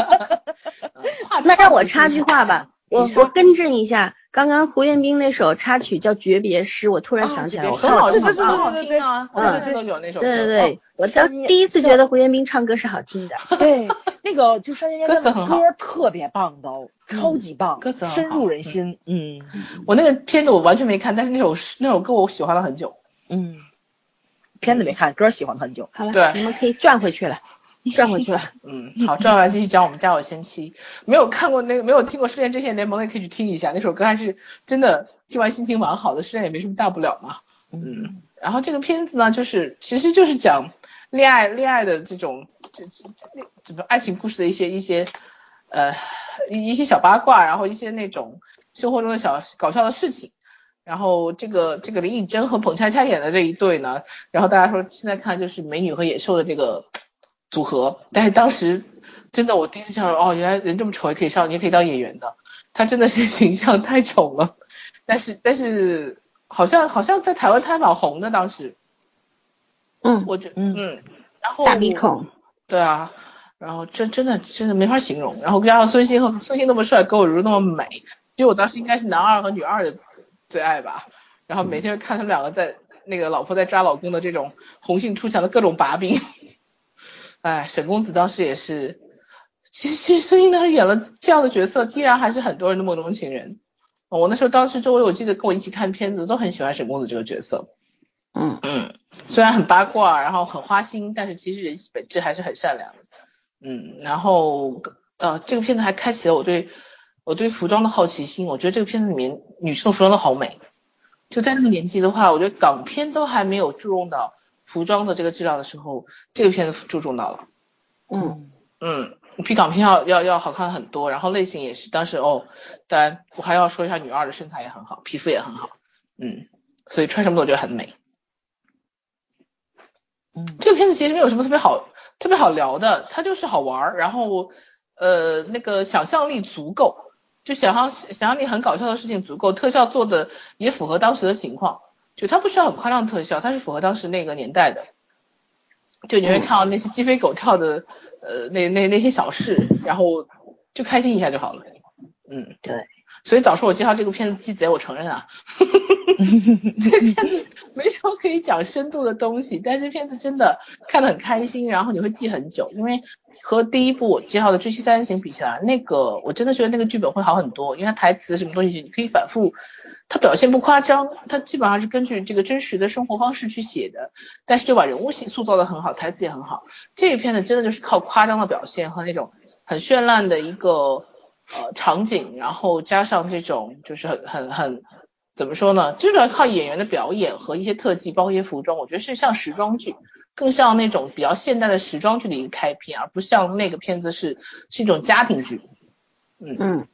那让我插句话吧，我我更正一下，刚刚胡彦斌那首插曲叫《诀别诗》，我突然想起来，很好听，对对很好对对听啊！我对每次都有那首。对对对，我当第一次觉得胡彦斌唱歌是好听的。对，那个就山原歌词很好歌特别棒的哦，超级棒，歌词深入人心。嗯我那个片子我完全没看，但是那首那首歌我喜欢了很久。嗯，片子没看，歌喜欢很久。好了，对你们可以转回去了，转回去了。嗯，好，转回来继续讲我们家有仙妻。没有看过那个，没有听过《失恋阵线联盟》的，可以去听一下，那首歌还是真的听完心情蛮好的。失恋也没什么大不了嘛。嗯，然后这个片子呢，就是其实就是讲恋爱恋爱的这种这这这怎么爱情故事的一些一些呃一一些小八卦，然后一些那种生活中的小搞笑的事情。然后这个这个林以真和彭恰恰演的这一对呢，然后大家说现在看就是美女和野兽的这个组合，但是当时真的我第一次想说哦，原来人这么丑也可以上，也可以当演员的，他真的是形象太丑了，但是但是好像好像在台湾他还蛮红的当时，嗯，我觉嗯。嗯，然后大鼻孔，对啊，然后真真的真的没法形容，然后加上孙兴和孙兴那么帅，葛我如那么美，其实我当时应该是男二和女二的最爱吧，然后每天看他们两个在那个老婆在抓老公的这种红杏出墙的各种把柄，哎，沈公子当时也是，其实其实孙兴当时演了这样的角色，依然还是很多人的梦中情人。哦我那时候当时周围我记得跟我一起看片子都很喜欢沈公子这个角色，嗯嗯，虽然很八卦，然后很花心，但是其实人本质还是很善良的。嗯，然后呃，这个片子还开启了我对我对服装的好奇心。我觉得这个片子里面女生的服装都好美。就在那个年纪的话，我觉得港片都还没有注重到服装的这个质量的时候，这个片子注重到了。嗯，嗯，比港片要要要好看很多，然后类型也是。当时哦，当然我还要说一下女二的身材也很好，皮肤也很好。嗯，所以穿什么都觉得很美。嗯这个片子其实没有什么特别好特别好聊的，它就是好玩儿，然后呃那个想象力足够，就想象想象力很搞笑的事情足够，特效做的也符合当时的情况，就它不需要很夸张的特效，它是符合当时那个年代的，就你会看到那些鸡飞狗跳的呃那那那些小事，然后就开心一下就好了，嗯对。所以早说我介绍这个片子鸡贼，我承认啊。这个片子没什么可以讲深度的东西，但是片子真的看得很开心，然后你会记很久，因为和第一部我介绍的《追妻三人行》比起来，那个我真的觉得那个剧本会好很多，因为它台词什么东西你可以反复，它表现不夸张，它基本上是根据这个真实的生活方式去写的，但是就把人物性塑造的很好，台词也很好。这一片呢真的就是靠夸张的表现和那种很绚烂的一个呃场景，然后加上这种就是很很很。怎么说呢？就是要靠演员的表演和一些特技，包括一些服装，我觉得是像时装剧，更像那种比较现代的时装剧的一个开篇，而不像那个片子是是一种家庭剧。嗯嗯，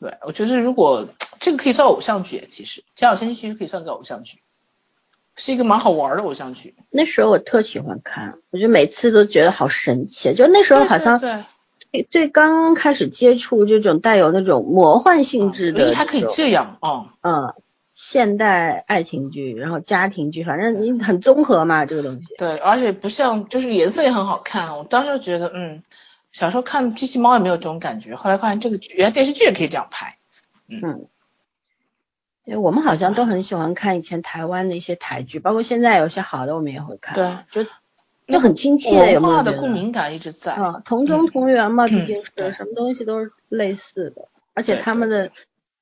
对，我觉得如果这个可以算偶像剧，其实《家有仙妻》其实可以算个偶像剧，是一个蛮好玩的偶像剧。那时候我特喜欢看，我就每次都觉得好神奇，就那时候好像对对刚刚开始接触这种带有那种魔幻性质的，它可以这样哦，嗯。现代爱情剧，然后家庭剧，反正你很综合嘛，这个东西。对，而且不像，就是颜色也很好看。我当时觉得，嗯，小时候看机器猫也没有这种感觉，后来发现这个剧，原来电视剧也可以这样拍。嗯，因为我们好像都很喜欢看以前台湾的一些台剧，包括现在有些好的我们也会看。对，就就很亲切，有没有？的共鸣感一直在。啊，同宗同源嘛，毕竟是什么东西都是类似的，而且他们的。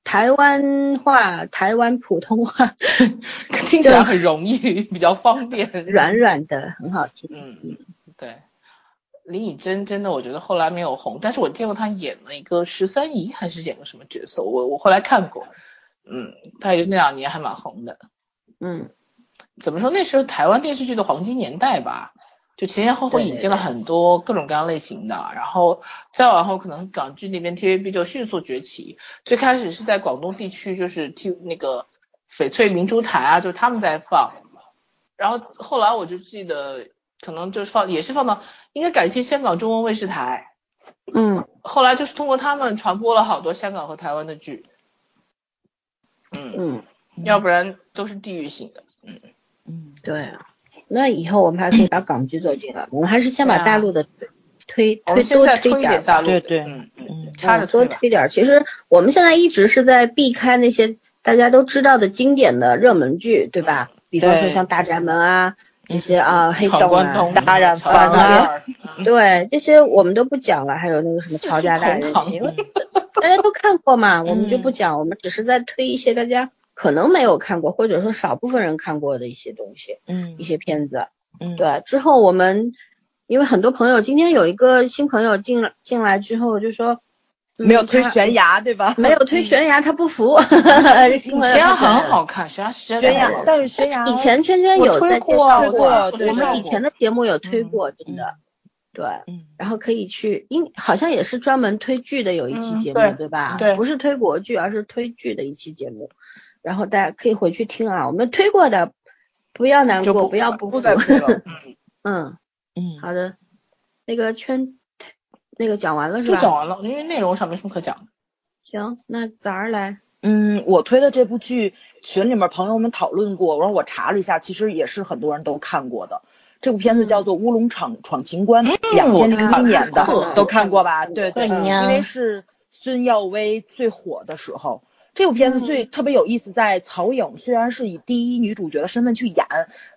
台湾话、台湾普通话 听起来很容易，比较方便，软软的，很好听。嗯嗯，对。林以真真的，我觉得后来没有红，但是我见过她演了一个十三姨，还是演个什么角色？我我后来看过，嗯，她也就那两年还蛮红的。嗯，怎么说？那时候台湾电视剧的黄金年代吧。就前前后后引进了很多各种各样类型的，然后再往后可能港剧那边 TVB 就迅速崛起。最开始是在广东地区，就是 T 那个翡翠明珠台啊，就他们在放。然后后来我就记得，可能就是放也是放到，应该感谢香港中文卫视台。嗯。后来就是通过他们传播了好多香港和台湾的剧。嗯嗯。要不然都是地域性的。嗯嗯，对啊。那以后我们还可以把港剧做进来，我们还是先把大陆的推推多推点大陆，对对，嗯嗯，插着多推点。其实我们现在一直是在避开那些大家都知道的经典的热门剧，对吧？比方说像《大宅门》啊，这些啊，《黑洞》啊，《大染坊》啊，对，这些我们都不讲了。还有那个什么《乔家大人情》，大家都看过嘛，我们就不讲，我们只是在推一些大家。可能没有看过，或者说少部分人看过的一些东西，嗯，一些片子，嗯，对。之后我们，因为很多朋友今天有一个新朋友进了进来之后就说，没有推悬崖对吧？没有推悬崖，他不服。悬崖很好看，悬崖悬崖，但是悬崖以前圈圈有推过，我们以前的节目有推过，真的，对，然后可以去，因好像也是专门推剧的有一期节目，对吧？对，不是推国剧，而是推剧的一期节目。然后大家可以回去听啊，我们推过的，不要难过，不要不不再推了。嗯嗯，好的，那个圈，那个讲完了是吧？讲完了，因为内容上没什么可讲的。行，那早儿来。嗯，我推的这部剧群里面朋友们讨论过，然后我查了一下，其实也是很多人都看过的。这部片子叫做《乌龙闯闯情关》，两千零一年的，都看过吧？对对，因为是孙耀威最火的时候。这部片子最特别有意思，在曹颖虽然是以第一女主角的身份去演，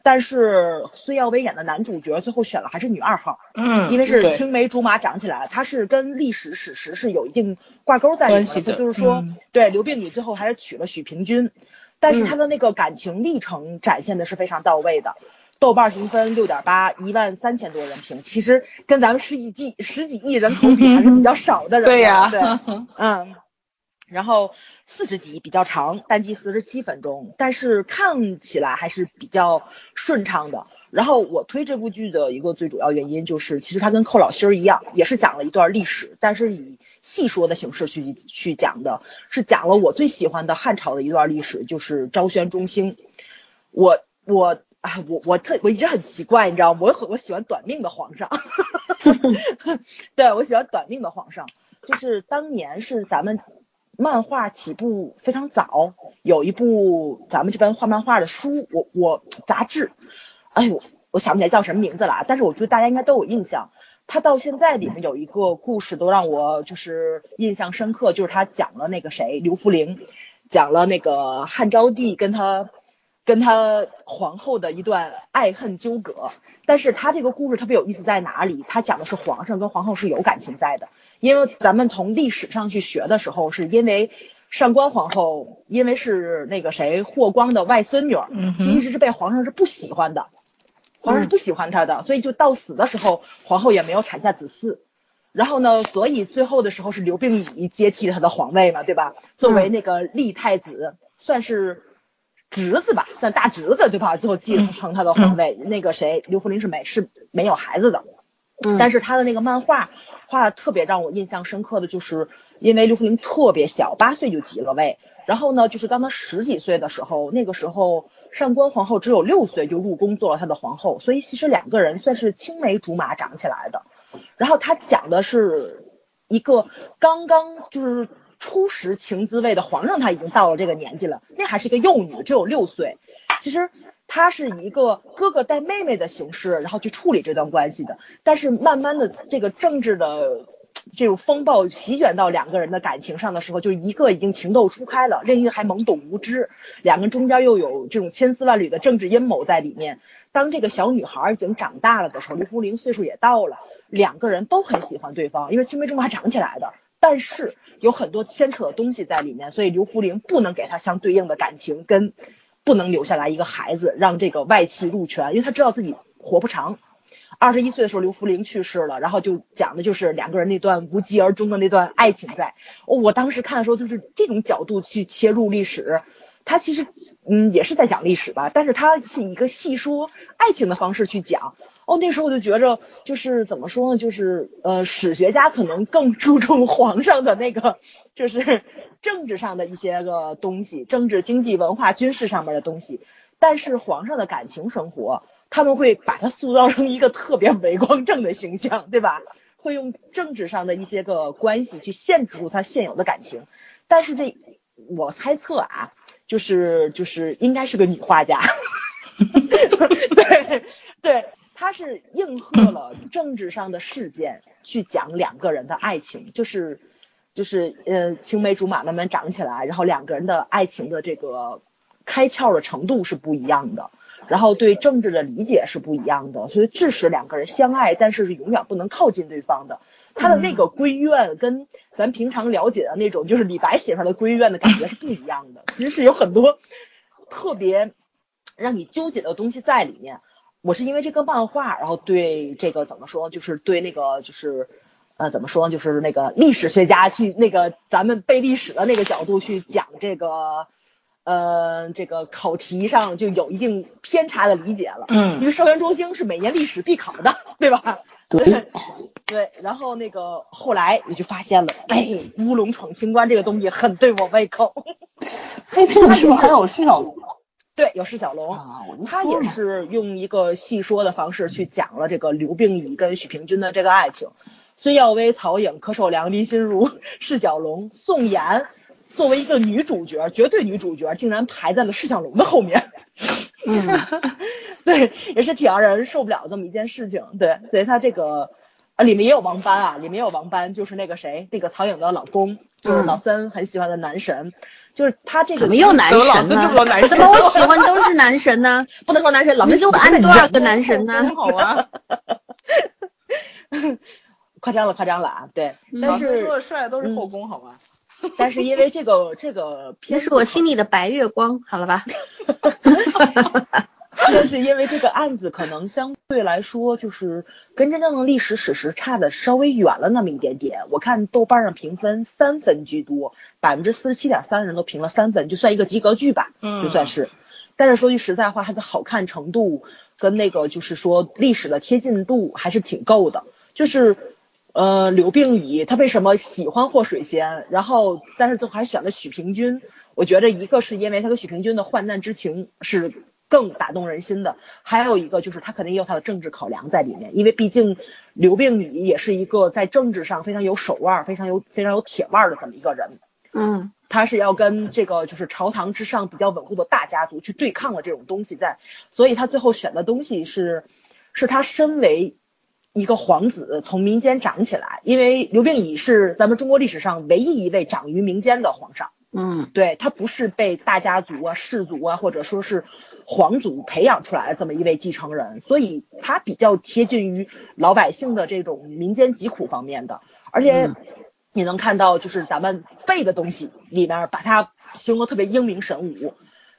但是孙耀威演的男主角最后选了还是女二号，嗯，因为是青梅竹马长起来，他是跟历史史实是有一定挂钩在里面的，就是说，对刘病女最后还是娶了许平君，但是他的那个感情历程展现的是非常到位的，豆瓣评分六点八，一万三千多人评，其实跟咱们十几亿十几亿人口比 还是比较少的人，对呀，对，嗯。然后四十集比较长，单集四十七分钟，但是看起来还是比较顺畅的。然后我推这部剧的一个最主要原因就是，其实它跟寇老心儿一样，也是讲了一段历史，但是以细说的形式去去讲的，是讲了我最喜欢的汉朝的一段历史，就是昭宣中兴。我我啊我我特我一直很奇怪，你知道吗？我我喜欢短命的皇上，对我喜欢短命的皇上，就是当年是咱们。漫画起步非常早，有一部咱们这边画漫画的书，我我杂志，哎呦，我想不起来叫什么名字了，但是我觉得大家应该都有印象。他到现在里面有一个故事都让我就是印象深刻，就是他讲了那个谁刘弗陵，讲了那个汉昭帝跟他跟他皇后的一段爱恨纠葛。但是他这个故事特别有意思在哪里？他讲的是皇上跟皇后是有感情在的，因为咱们从历史上去学的时候，是因为上官皇后因为是那个谁霍光的外孙女，其实是被皇上是不喜欢的。皇上是不喜欢她的，所以就到死的时候，皇后也没有产下子嗣。然后呢，所以最后的时候是刘病已接替他的皇位嘛，对吧？作为那个立太子，算是侄子吧，算大侄子，对吧？最后继承他的皇位。那个谁，刘弗陵是没是没有孩子的，但是他的那个漫画画的特别让我印象深刻的就是，因为刘弗陵特别小，八岁就即了位。然后呢，就是当他十几岁的时候，那个时候。上官皇后只有六岁就入宫做了他的皇后，所以其实两个人算是青梅竹马长起来的。然后他讲的是一个刚刚就是初识情滋味的皇上，他已经到了这个年纪了，那还是一个幼女，只有六岁。其实他是一个哥哥带妹妹的形式，然后去处理这段关系的。但是慢慢的这个政治的。这种风暴席卷到两个人的感情上的时候，就一个已经情窦初开了，另一个还懵懂无知，两个中间又有这种千丝万缕的政治阴谋在里面。当这个小女孩已经长大了的时候，刘福林岁数也到了，两个人都很喜欢对方，因为青梅竹马长起来的。但是有很多牵扯的东西在里面，所以刘福林不能给他相对应的感情，跟不能留下来一个孩子，让这个外戚入权，因为他知道自己活不长。二十一岁的时候，刘福林去世了，然后就讲的就是两个人那段无疾而终的那段爱情，在我当时看的时候，就是这种角度去切入历史，他其实嗯也是在讲历史吧，但是他是一个细说爱情的方式去讲。哦，那时候我就觉着就是怎么说呢，就是呃史学家可能更注重皇上的那个就是政治上的一些个东西，政治、经济、文化、军事上面的东西，但是皇上的感情生活。他们会把它塑造成一个特别伟光正的形象，对吧？会用政治上的一些个关系去限制住他现有的感情，但是这我猜测啊，就是就是应该是个女画家，对对，她是应和了 政治上的事件去讲两个人的爱情，就是就是呃青梅竹马慢慢长起来，然后两个人的爱情的这个开窍的程度是不一样的。然后对政治的理解是不一样的，所以致使两个人相爱，但是是永远不能靠近对方的。他的那个闺怨跟咱平常了解的那种，就是李白写出来的闺怨的感觉是不一样的。其实是有很多特别让你纠结的东西在里面。我是因为这个漫画，然后对这个怎么说，就是对那个就是呃怎么说，就是那个历史学家去那个咱们背历史的那个角度去讲这个。呃，这个考题上就有一定偏差的理解了，嗯，因为少年中兴是每年历史必考的，对吧？对，对，然后那个后来也就发现了，哎，乌龙闯清关这个东西很对我胃口。那片子是不是还有释小龙？对，有释小龙，他也是用一个细说的方式去讲了这个刘病已跟许平君的这个爱情。孙耀威、曹颖、柯受良、林心如、释小龙、宋妍。作为一个女主角，绝对女主角，竟然排在了释小龙的后面。嗯，对，也是挺让人受不了这么一件事情。对，所以他这个啊，里面也有王斑啊，里面也有王斑，就是那个谁，那个曹颖的老公，就是老三很喜欢的男神，就是他这个怎么又男神呢？怎么我喜欢都是男神呢？不能说男神，老三就按多少个男神呢？好啊，夸张了，夸张了啊！对，但是说的帅都是后宫，好吧？但是因为这个这个，那是我心里的白月光，好了吧？但是因为这个案子可能相对来说，就是跟真正的历史史实差的稍微远了那么一点点。我看豆瓣上评分三分居多，百分之四十七点三的人都评了三分，就算一个及格剧吧，就算是。但是说句实在话，它的好看程度跟那个就是说历史的贴近度还是挺够的，就是。呃，刘病已他为什么喜欢霍水仙？然后，但是最后还选了许平君。我觉得一个是因为他跟许平君的患难之情是更打动人心的，还有一个就是他肯定也有他的政治考量在里面，因为毕竟刘病已也是一个在政治上非常有手腕、非常有非常有铁腕的这么一个人。嗯，他是要跟这个就是朝堂之上比较稳固的大家族去对抗的这种东西在，所以他最后选的东西是，是他身为。一个皇子从民间长起来，因为刘病已是咱们中国历史上唯一一位长于民间的皇上。嗯。对他不是被大家族啊、氏族啊，或者说是皇族培养出来的这么一位继承人，所以他比较贴近于老百姓的这种民间疾苦方面的，而且嗯。你能看到，就是咱们背的东西里面把他形容得特别英明神武，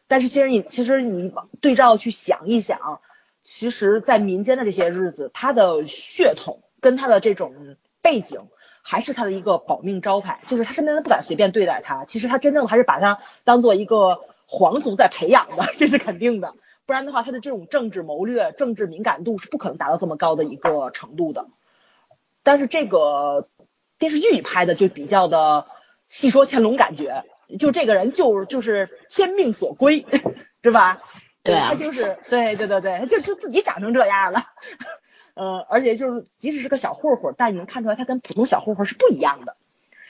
但是其实你其实你往对照去想一想，其实，在民间的这些日子，他的血统跟他的这种背景。还是他的一个保命招牌，就是他身边人不敢随便对待他。其实他真正还是把他当做一个皇族在培养的，这是肯定的。不然的话，他的这种政治谋略、政治敏感度是不可能达到这么高的一个程度的。但是这个电视剧里拍的就比较的戏说乾隆感觉，就这个人就就是天命所归，是吧？对啊他就是对对对对，他就就自己长成这样了。呃，而且就是即使是个小混混，但你能看出来他跟普通小混混是不一样的，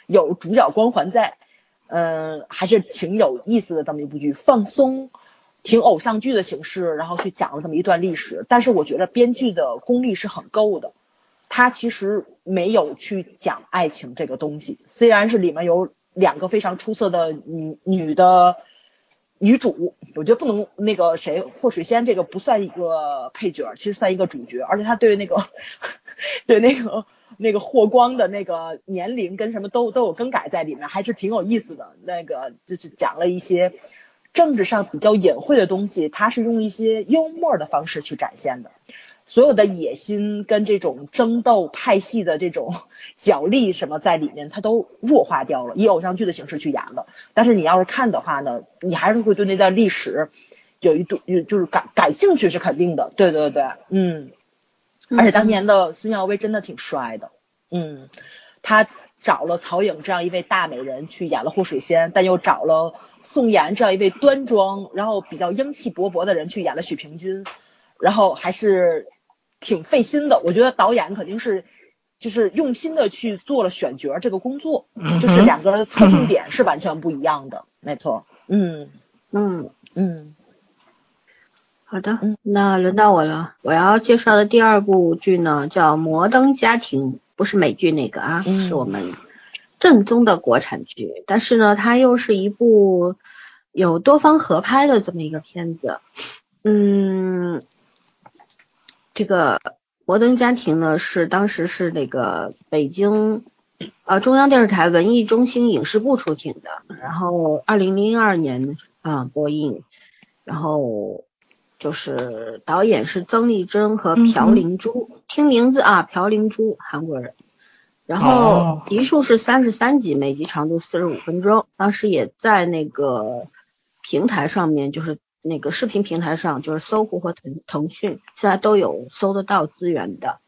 有主角光环在，嗯、还是挺有意思的这么一部剧，放松，挺偶像剧的形式，然后去讲了这么一段历史。但是我觉得编剧的功力是很够的，他其实没有去讲爱情这个东西，虽然是里面有两个非常出色的女女的。女主，我觉得不能那个谁霍水仙这个不算一个配角，其实算一个主角，而且他对那个对那个那个霍光的那个年龄跟什么都都有更改在里面，还是挺有意思的。那个就是讲了一些政治上比较隐晦的东西，他是用一些幽默的方式去展现的。所有的野心跟这种争斗派系的这种 角力什么在里面，它都弱化掉了，以偶像剧的形式去演的。但是你要是看的话呢，你还是会对那段历史有一度就是感感兴趣是肯定的。对对对，嗯。而且当年的孙耀威真的挺帅的，嗯，他找了曹颖这样一位大美人去演了霍水仙，但又找了宋妍这样一位端庄然后比较英气勃勃的人去演了许平君，然后还是挺费心的。我觉得导演肯定是就是用心的去做了选角这个工作，嗯就是两个人的侧重点是完全不一样的，没错，嗯嗯，嗯好的嗯，那轮到我了。我要介绍的第二部剧呢，叫《摩登家庭》，不是美剧那个啊，嗯是我们正宗的国产剧。但是呢，它又是一部有多方合拍的这么一个片子。嗯，这个《摩登家庭》呢，是当时是那个北京呃中央电视台文艺中心影视部出品的，然后二零零二年啊、播映，然后就是导演是曾丽珍和朴灵珠，听名字啊，朴灵珠韩国人。然后哦集数是三十三集，每集长度四十五分钟。当时也在那个平台上面，就是那个视频平台上，就是搜狐和腾腾讯，现在都有搜得到资源的。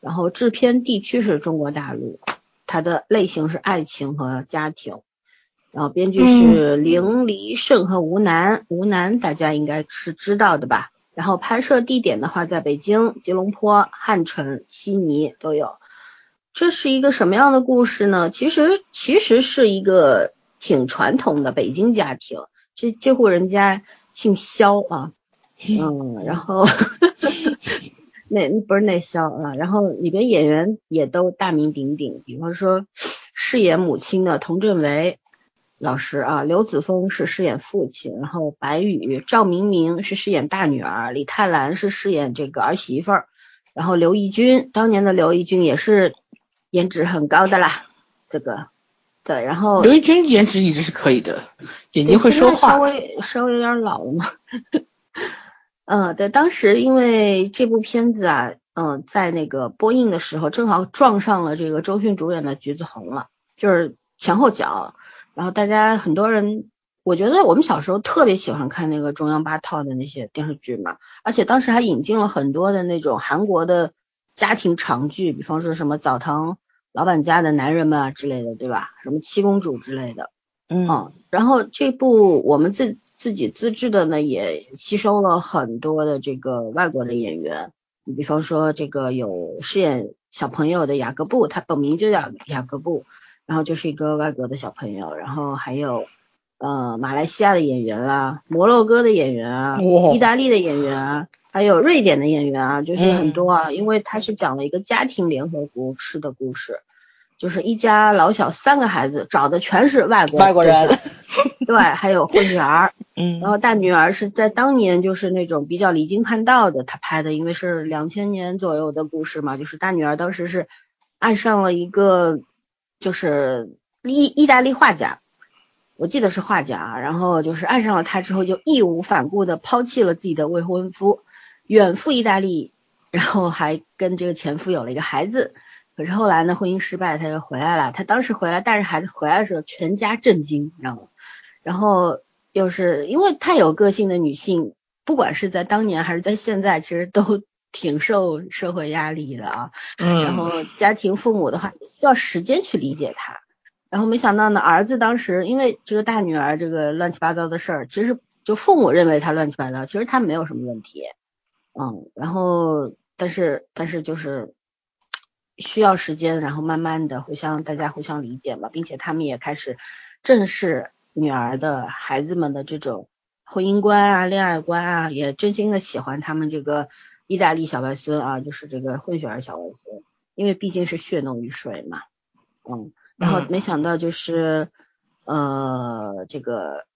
然后制片地区是中国大陆，它的类型是爱情和家庭。然后编剧是林黎胜和吴楠，吴楠大家应该是知道的吧？然后拍摄地点的话，在北京、吉隆坡、汉城、悉尼都有。这是一个什么样的故事呢？其实其实是一个挺传统的北京家庭，这这户人家姓肖啊，嗯，然后 那不是那肖啊，然后里边演员也都大名鼎鼎，比方说饰演母亲的佟振维老师啊，刘子峰是饰演父亲，然后白宇、赵明明是饰演大女儿，李泰兰是饰演这个儿媳妇儿，然后刘奕君当年的刘奕君也是颜值很高的啦，这个对，然后刘奕君颜值一直是可以的，眼睛会说话稍。微稍微有点老了嘛。嗯，对，当时因为这部片子啊，嗯、在那个播映的时候，正好撞上了这个周迅主演的《橘子红》了，就是前后脚，然后大家很多人，我觉得我们小时候特别喜欢看那个中央八套的那些电视剧嘛，而且当时还引进了很多的那种韩国的家庭长剧，比方说什么澡堂老板家的男人们啊之类的，对吧？什么七公主之类的。嗯嗯，然后这部我们自自己自制的呢，也吸收了很多的这个外国的演员，你比方说这个有饰演小朋友的雅各布，他本名就叫雅各布，然后就是一个外国的小朋友，然后还有呃马来西亚的演员啦，摩洛哥的演员啊，哇意大利的演员啊，还有瑞典的演员啊，就是很多啊，因为他是讲了一个家庭联合国式的故事，就是一家老小三个孩子，找的全是外国外国人，对，还有混血儿，嗯，然后大女儿是在当年就是那种比较离经叛道的，她拍的，因为是两千年左右的故事嘛，就是大女儿当时是爱上了一个就是意意大利画家。我记得是画家，然后就是爱上了他之后，就义无反顾的抛弃了自己的未婚夫，远赴意大利，然后还跟这个前夫有了一个孩子。可是后来呢，婚姻失败，他就回来了。他当时回来带着孩子回来的时候，全家震惊，你知道吗？然后又是因为太有个性的女性，不管是在当年还是在现在，其实都挺受社会压力的啊。嗯。然后家庭父母的话，需要时间去理解她。然后没想到呢，儿子当时因为这个大女儿这个乱七八糟的事儿，其实就父母认为她乱七八糟，其实她没有什么问题，嗯，然后但是但是就是需要时间，然后慢慢的互相大家互相理解嘛，并且他们也开始正视女儿的孩子们的这种婚姻观啊、恋爱观啊，也真心的喜欢他们这个意大利小外孙啊，就是这个混血儿小外孙，因为毕竟是血浓于水嘛，嗯。然后没想到就是，呃，这个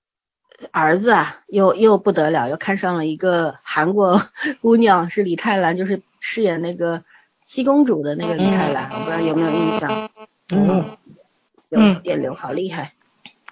儿子啊，又又不得了，又看上了一个韩国 姑娘，是李泰兰，就是饰演那个七公主的那个李泰兰，我不知道有没有印象？嗯，有电流，好厉害。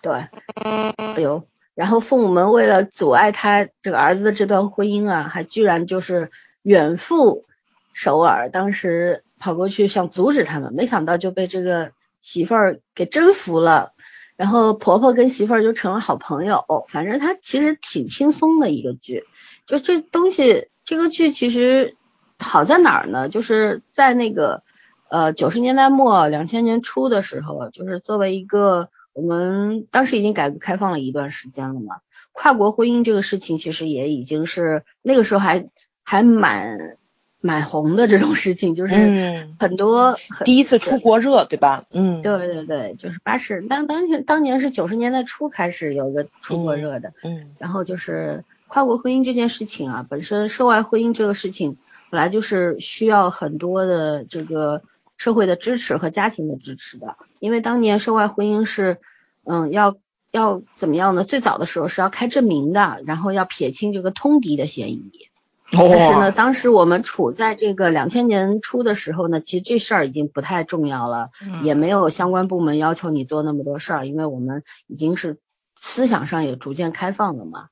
对，哎呦，然后父母们为了阻碍他这个儿子的这段婚姻啊，还居然就是远赴首尔，当时跑过去想阻止他们，没想到就被这个。媳妇儿给征服了，然后婆婆跟媳妇儿就成了好朋友。反正它其实挺轻松的一个剧，就这东西，这个剧其实好在哪儿呢？就是在那个呃九十年代末两千年初的时候，就是作为一个我们当时已经改革开放了一段时间了嘛，跨国婚姻这个事情其实也已经是那个时候还还蛮。蛮红的这种事情，就是很多第一次出国热，对吧？嗯，对对对，就是八十当当时当年是九十年代初开始有个出国热的，嗯，然后就是跨国婚姻这件事情啊，本身涉外婚姻这个事情本来就是需要很多的这个社会的支持和家庭的支持的，因为当年涉外婚姻是嗯要要怎么样呢？最早的时候是要开证明的，然后要撇清这个通敌的嫌疑。但是呢，当时我们处在这个两千年初的时候呢，其实这事儿已经不太重要了，也没有相关部门要求你做那么多事儿，因为我们已经是思想上也逐渐开放了嘛，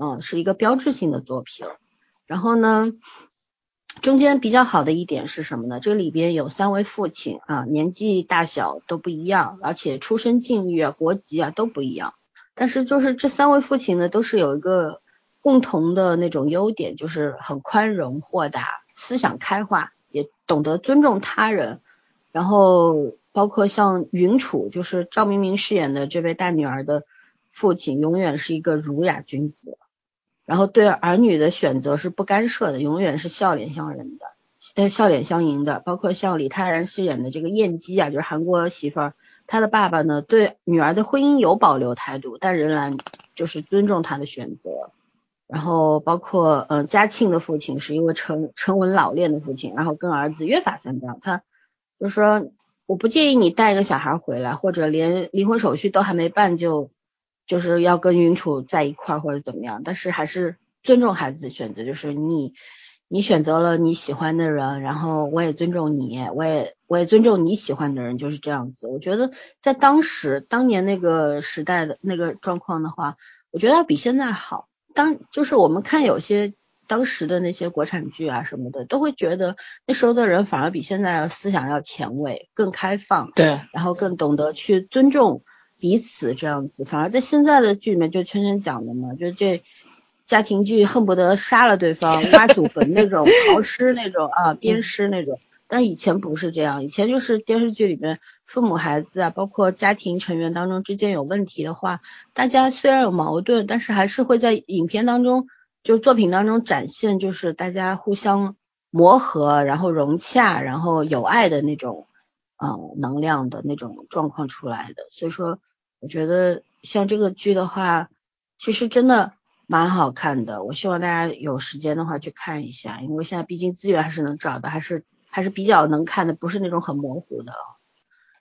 嗯，是一个标志性的作品。然后呢，中间比较好的一点是什么呢？这里边有三位父亲啊，年纪大小都不一样，而且出身境遇啊、国籍啊都不一样，但是就是这三位父亲呢，都是有一个。共同的那种优点就是很宽容豁达，思想开化，也懂得尊重他人。然后包括像云楚，就是赵明明饰演的这位大女儿的父亲，永远是一个儒雅君子。然后对儿女的选择是不干涉的，永远是笑脸相迎的，呃，笑脸相迎的。包括像李泰然饰演的这个燕姬啊，就是韩国媳妇儿，她的爸爸呢对女儿的婚姻有保留态度，但仍然就是尊重她的选择。然后包括呃嘉庆的父亲是一位沉沉稳老练的父亲，然后跟儿子约法三章，他就说我不介意你带一个小孩回来，或者连离婚手续都还没办就就是要跟云楚在一块儿或者怎么样，但是还是尊重孩子的选择，就是你你选择了你喜欢的人，然后我也尊重你，我也我也尊重你喜欢的人，就是这样子。我觉得在当时当年那个时代的那个状况的话，我觉得要比现在好。当就是我们看有些当时的那些国产剧啊什么的，都会觉得那时候的人反而比现在思想要前卫、更开放，对，然后更懂得去尊重彼此这样子。反而在现在的剧里面，就圈圈讲的嘛，就这家庭剧恨不得杀了对方、挖祖坟那种、刨尸那种啊、鞭尸那种。但以前不是这样，以前就是电视剧里面父母孩子啊，包括家庭成员当中之间有问题的话，大家虽然有矛盾，但是还是会在影片当中，就作品当中展现，就是大家互相磨合，然后融洽，然后有爱的那种，嗯，能量的那种状况出来的。所以说，我觉得像这个剧的话，其实真的蛮好看的。我希望大家有时间的话去看一下，因为现在毕竟资源还是能找的，还是还是比较能看的，不是那种很模糊的。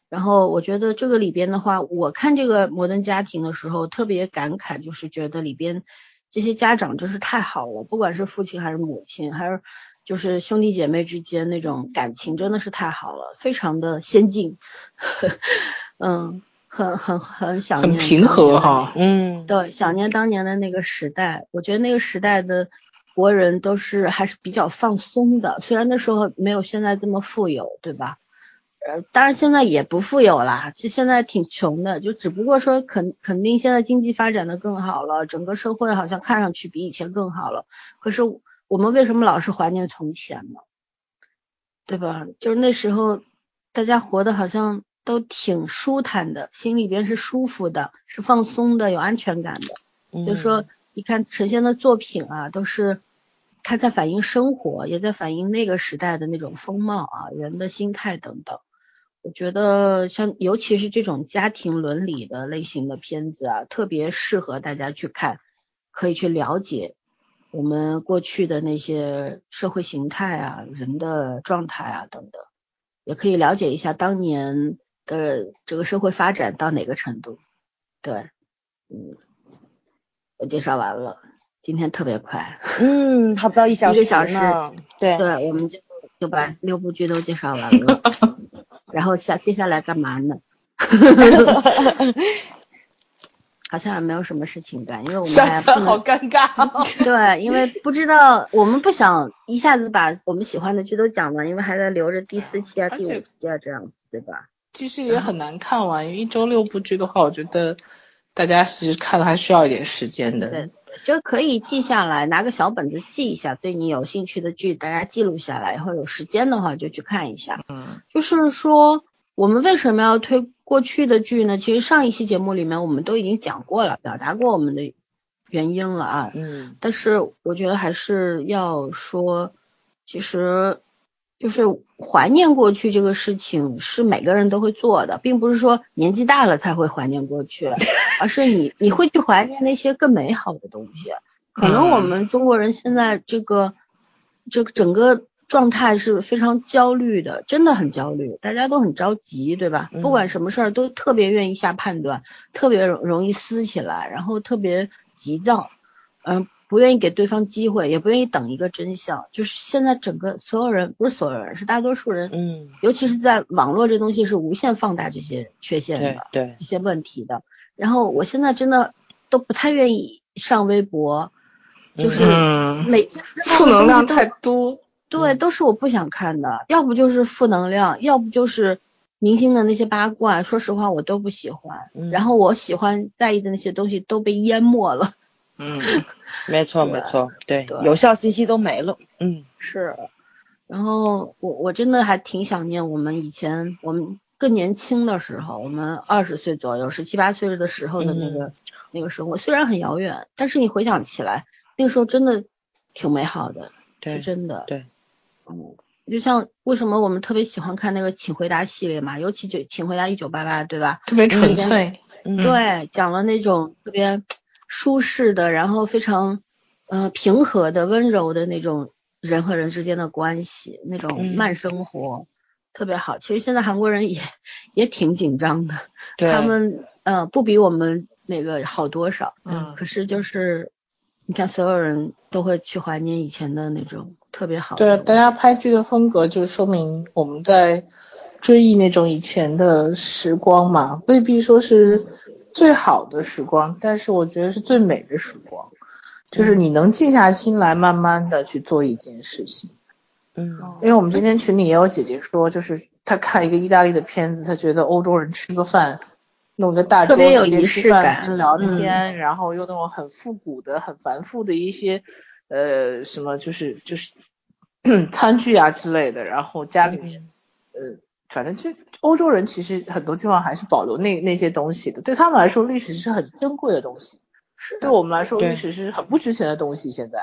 然后我觉得这个里边的话，我看这个摩登家庭的时候特别感慨，就是觉得里边这些家长真是太好了，不管是父亲还是母亲，还是就是兄弟姐妹之间那种感情真的是太好了，非常的先进，嗯，很很很想念，很平和哈，嗯，对，想念当年的那个时代，我觉得那个时代的国人都是还是比较放松的，虽然那时候没有现在这么富有，对吧？呃，当然现在也不富有啦，就现在挺穷的，就只不过说肯肯定现在经济发展的更好了，整个社会好像看上去比以前更好了。可是我们为什么老是怀念从前呢？对吧？就是那时候大家活的好像都挺舒坦的，心里边是舒服的，是放松的，有安全感的。就是说，你看陈先的作品啊，都是。它在反映生活，也在反映那个时代的那种风貌啊，人的心态等等。我觉得像尤其是这种家庭伦理的类型的片子啊，特别适合大家去看，可以去了解我们过去的那些社会形态啊、人的状态啊等等，也可以了解一下当年的这个社会发展到哪个程度。对，嗯，我介绍完了。今天特别快，嗯，还不到一小时，一个小时，对，对，我们就就把六部剧都介绍完了，然后下接下来干嘛呢？好像也没有什么事情干，因为我们还好尴尬，对，因为不知道，我们不想一下子把我们喜欢的剧都讲完，因为还在留着第四期啊、第五期啊这样，对吧？其实也很难看完，因为一周六部剧的话，我觉得大家其实看的还需要一点时间的。对。就可以记下来，拿个小本子记一下，对你有兴趣的剧，大家记录下来，以后有时间的话就去看一下。嗯，就是说我们为什么要推过去的剧呢？其实上一期节目里面我们都已经讲过了，表达过我们的原因了啊。嗯，但是我觉得还是要说，其实。就是怀念过去这个事情是每个人都会做的，并不是说年纪大了才会怀念过去，而是你你会去怀念那些更美好的东西。可能我们中国人现在这个这个整个状态是非常焦虑的，真的很焦虑，大家都很着急，对吧？不管什么事儿都特别愿意下判断，特别容容易撕起来，然后特别急躁，嗯。不愿意给对方机会，也不愿意等一个真相，就是现在整个所有人，不是所有人，是大多数人，嗯，尤其是在网络这东西是无限放大这些缺陷的，对，一些问题的。然后我现在真的都不太愿意上微博，就是每负能量太多，对，都是我不想看的，要不就是负能量，要不就是明星的那些八卦，说实话我都不喜欢。然后我喜欢在意的那些东西都被淹没了。嗯，没错没错，对，有效信息都没了。嗯，是。然后我我真的还挺想念我们以前我们更年轻的时候，我们二十岁左右十七八岁的时候的那个那个生活，虽然很遥远，但是你回想起来，那个时候真的挺美好的，是真的。对，嗯，就像为什么我们特别喜欢看那个《请回答》系列嘛，尤其就《请回答一九八八》，对吧？特别纯粹。对，讲了那种特别。舒适的，然后非常呃平和的、温柔的那种人和人之间的关系，那种慢生活特别好。其实现在韩国人也也挺紧张的，他们呃不比我们那个好多少。嗯。可是就是你看，所有人都会去怀念以前的那种特别好。对，大家拍剧的风格就说明我们在追忆那种以前的时光嘛，未必说是。最好的时光，但是我觉得是最美的时光，就是你能静下心来，慢慢的去做一件事情。嗯，因为我们今天群里也有姐姐说，就是她看一个意大利的片子，她觉得欧洲人吃个饭，弄个大桌子，特别有仪式感，聊天，然后用那种很复古的、很繁复的一些呃什么，就是就 是餐具啊之类的，然后家里面呃。反正这欧洲人其实很多地方还是保留那那些东西的，对他们来说历史是很珍贵的东西，是对我们来说历史是很不值钱的东西。现在，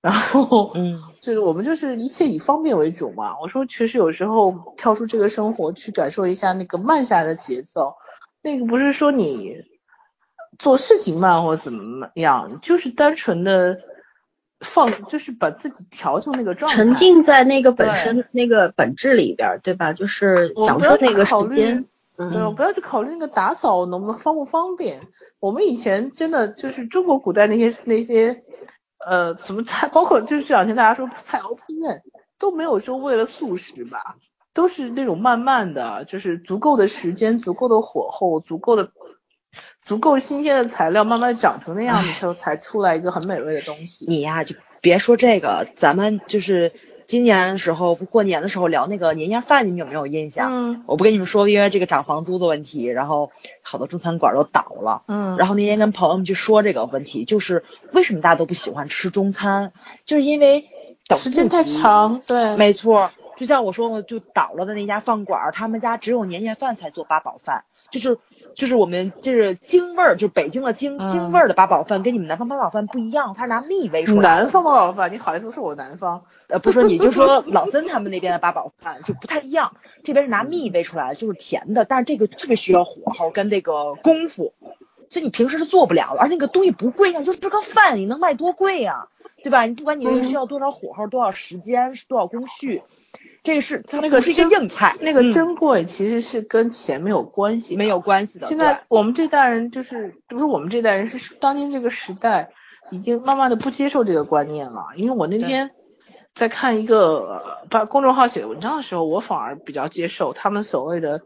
然后嗯，就是我们就是一切以方便为主嘛。我说其实有时候跳出这个生活去感受一下那个慢下来的节奏，那个不是说你做事情慢或者怎么样，就是单纯的放，就是把自己调成那个状态，沉浸在那个本身那个本质里边儿，对吧？就是享受那个时间。对，我嗯，不要去考虑那个打扫能不能方不方便。我们以前真的就是中国古代那些那些呃怎么菜，包括就是这两天大家说菜肴烹饪都没有说为了素食吧，都是那种慢慢的，就是足够的时间、足够的火候、足够的足够新鲜的材料，慢慢长成那样子，才才出来一个很美味的东西。你呀、就别说这个，咱们就是今年的时候过年的时候聊那个年夜饭，你们有没有印象？嗯我不跟你们说，因为这个涨房租的问题，然后好多中餐馆都倒了。嗯，然后那天跟朋友们去说这个问题，就是为什么大家都不喜欢吃中餐，就是因为等时间太。长，对，没错，就像我说的，就倒了的那家饭馆儿，他们家只有年夜饭才做八宝饭，就是就是我们就是京味儿，就北京的京嗯京味儿的八宝饭，跟你们南方八宝饭不一样，它是拿蜜煨出来的。南方八宝饭，你好意思说我南方？呃，不是你就说 老曾他们那边的八宝饭就不太一样，这边是拿蜜煨出来的，就是甜的，但是这个特别需要火候跟那个功夫，所以你平时是做不了的，而那个东西不贵呀，就是这个饭你能卖多贵呀，对吧？你不管你这个需要多少火候、多少时间、多少工序，这个是它那个不是一个硬菜，那个嗯珍贵其实是跟钱没有关系的，没有关系的。现在我们这代人就是不是我们这代人，是当今这个时代已经慢慢的不接受这个观念了。因为我那天在看一个呃把公众号写的文章的时候，我反而比较接受他们所谓的，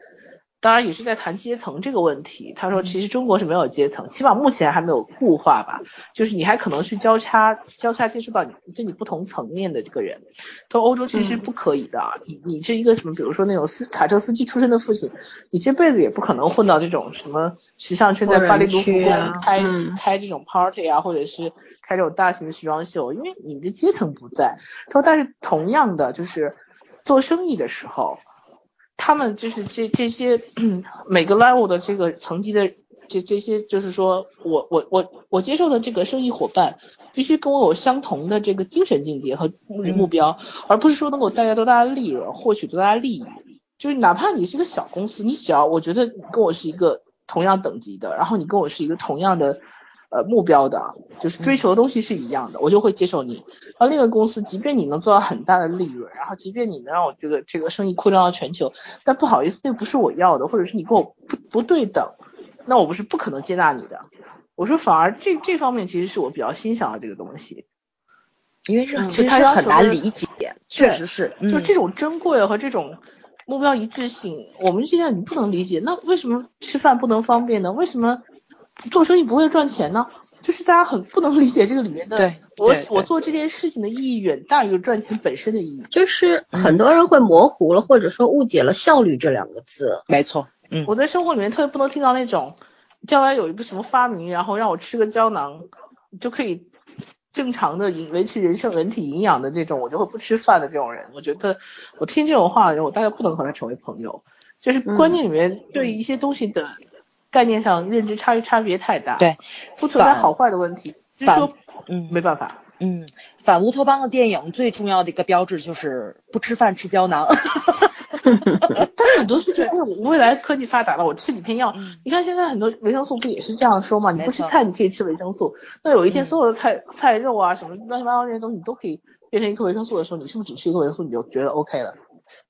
当然也是在谈阶层这个问题。他说其实中国是没有阶层，起码目前还没有固化吧，就是你还可能去交叉交叉接触到你跟你不同层面的这个人。他说欧洲其实不可以的，啊你你这一个什么，比如说那种司卡车司机出身的父亲，你这辈子也不可能混到这种什么时尚圈，在巴黎卢浮宫开、嗯开这种 party 啊，或者是开这种大型的时装秀，因为你的阶层不在。他说，但是同样的，就是做生意的时候，他们就是这这些 每个 level 的这个层级的这这些，就是说我我我我接受的这个生意伙伴，必须跟我有相同的这个精神境界和目目标，而不是说能够带来多大的利润，获取多大的利益。就是哪怕你是个小公司，你只要我觉得你跟我是一个同样等级的，然后你跟我是一个同样的呃目标的，就是追求的东西是一样的，我就会接受你。而另一个公司，即便你能做到很大的利润，然后即便你能让我这个这个生意扩张到全球，但不好意思，那不是我要的，或者是你跟我不不对等，那我不是不可能接纳你的。我说反而这这方面其实是我比较欣赏的这个东西，因为是嗯其实他很难理解，确实是，嗯就这种珍贵和这种目标一致性，我们现在你不能理解。那为什么吃饭不能方便呢？为什么做生意不会赚钱呢？就是大家很不能理解这个里面的。对我我做这件事情的意义远大于赚钱本身的意义。就是很多人会模糊了，或者说误解了效率这两个字。没错，嗯，我在生活里面特别不能听到那种，将来有一个什么发明，然后让我吃个胶囊就可以正常的营维持人生人体营养的这种，我就会不吃饭的这种人。我觉得我听这种话的人，我大概不能和他成为朋友。就是观念里面对一些东西的概念上认知差异差别太大，对，不存在好坏的问题，只是反说嗯没办法。嗯，反乌托邦的电影最重要的一个标志就是不吃饭吃胶囊。但是很多是觉得，未来科技发达了，我吃几片药。嗯你看现在很多维生素不也是这样说吗？你不吃菜，你可以吃维生素。那有一天嗯所有的菜、菜肉啊什么乱七八糟这些东西，你都可以变成一颗维生素的时候，你是不是只吃一个维生素你就觉得 OK 了？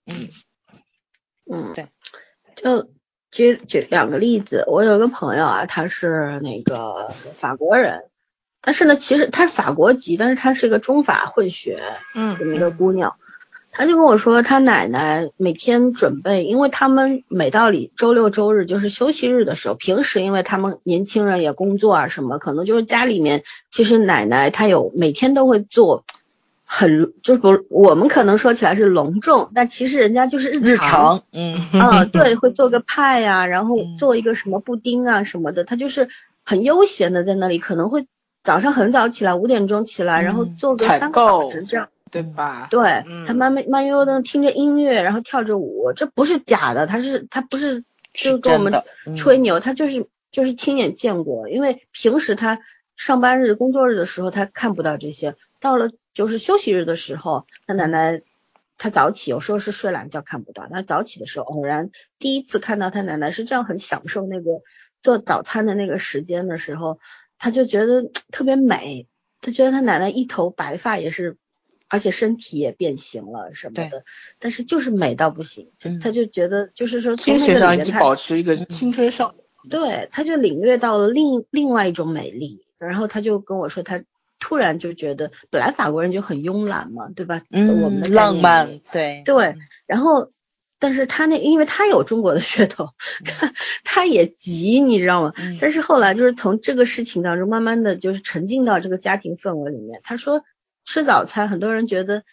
嗯嗯，对，就举举两个例子，我有一个朋友啊，他是那个法国人，但是呢，其实他是法国籍，但是他是一个中法混血嗯这么一。个姑娘，她就跟我说，她奶奶每天准备，因为他们每到里周六周日就是休息日的时候，平时因为他们年轻人也工作啊什么，可能就是家里面，其实奶奶她有每天都会做。很就是不，我们可能说起来是隆重，但其实人家就是日常，嗯嗯，对，会做个派呀、然后嗯做一个什么布丁啊什么的，他就是很悠闲的在那里，可能会早上很早起来，五点钟起来，然后嗯做个采三个小购时这样。对吧？对，嗯他慢慢慢悠悠的听着音乐，然后跳着舞，这不是假的，他是他不是就是跟我们吹牛，他就是就是亲眼见过，因为平时他上班日、工作日的时候他看不到这些，到了就是休息日的时候，他奶奶他早起，有时候是睡懒觉看不到，他早起的时候偶然第一次看到他奶奶是这样很享受那个做早餐的那个时间的时候，他就觉得特别美，他觉得他奶奶一头白发也是，而且身体也变形了什么的，但是就是美到不行，他就觉得就是说从那个里面他保持一个青春少女，对，他就领略到了另另外一种美丽，然后他就跟我说他。突然就觉得，本来法国人就很慵懒嘛，对吧？嗯，我们的浪漫，对对。然后，但是他那，因为他有中国的血统，他他也急，你知道吗？但是后来就是从这个事情当中，慢慢的就是沉浸到这个家庭氛围里面。他说吃早餐，很多人觉得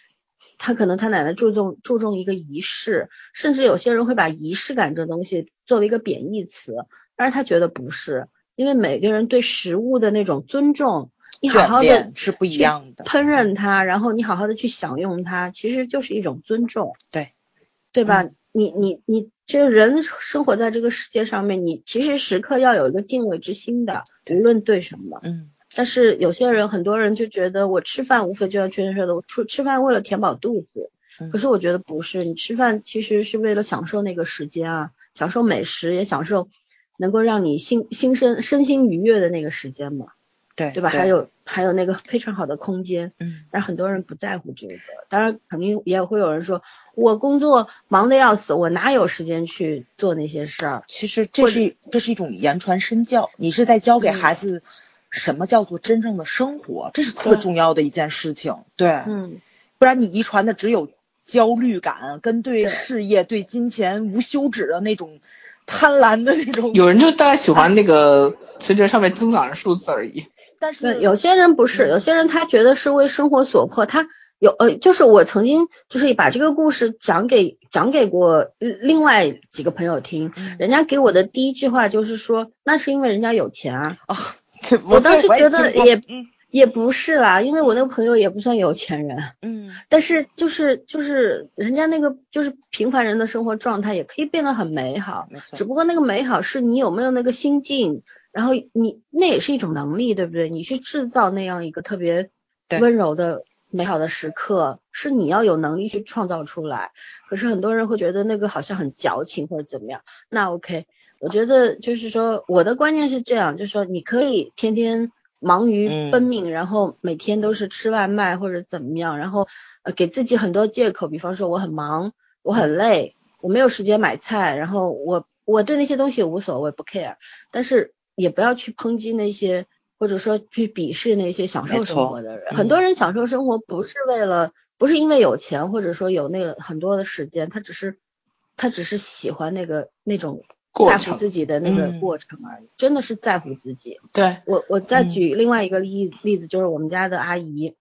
他可能他奶奶注重注重一个仪式，甚至有些人会把仪式感这东西作为一个贬义词，但是他觉得不是，因为每个人对食物的那种尊重。你好好的是不一样的，烹饪它，然后你好好的去享用它，其实就是一种尊重，对，对吧？你你你，这人生活在这个世界上面，你其实时刻要有一个敬畏之心的，无论对什么，嗯。但是有些人，很多人就觉得我吃饭无非就像圈圈说的，我吃吃饭为了填饱肚子，可是我觉得不是，你吃饭其实是为了享受那个时间啊，享受美食，也享受能够让你心心身身心愉悦的那个时间嘛。对对吧？还有还有那个非常好的空间，嗯，但很多人不在乎这个。当然，肯定也会有人说，我工作忙得要死，我哪有时间去做那些事儿？其实这是这是一种言传身教，你是在教给孩子什么叫做真正的生活，这是特重要的一件事情。对，嗯，不然你遗传的只有焦虑感，跟对事业、对金钱无休止的那种贪婪的那种。有人就大概喜欢那个随着上面增长的数字而已。但是有些人不是，有些人他觉得是为生活所迫，他有呃，就是我曾经就是把这个故事讲给讲给过另外几个朋友听，人家给我的第一句话就是说，那是因为人家有钱啊。哦，我当时觉得也也不是啦，因为我那个朋友也不算有钱人，嗯，但是就是就是人家那个就是平凡人的生活状态也可以变得很美好，只不过那个美好是你有没有那个心境。然后你那也是一种能力，对不对？你去制造那样一个特别温柔的美好的时刻，是你要有能力去创造出来。可是很多人会觉得那个好像很矫情或者怎么样。那 OK，我觉得就是说我的观念是这样，就是说你可以天天忙于奔命，然后每天都是吃外卖或者怎么样，然后呃给自己很多借口，比方说我很忙，我很累，我没有时间买菜，然后我我对那些东西无所谓，不 care，但是。也不要去抨击那些，或者说去鄙视那些享受生活的人。很多人享受生活不是为了，不是因为有钱，或者说有那个很多的时间，他只是，他只是喜欢那个那种在乎自己的那个过程而已。真的是在乎自己。对我，我再举另外一个例例子，就是我们家的阿姨，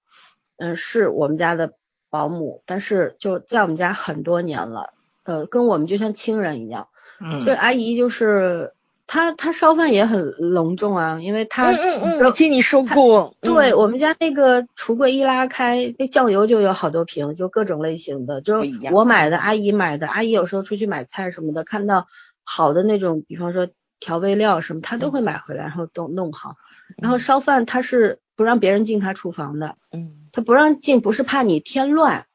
嗯，是我们家的保姆，但是就在我们家很多年了，呃，跟我们就像亲人一样。嗯，这阿姨就是。他他烧饭也很隆重啊，因为他嗯嗯嗯，听你说过，对我们家那个橱柜一拉开，那酱油就有好多瓶，就各种类型的，就我买的，阿姨买的，阿姨有时候出去买菜什么的，看到好的那种，比方说调味料什么，她都会买回来，然后都弄好。然后烧饭他是不让别人进他厨房的，嗯，他不让进不是怕你添乱。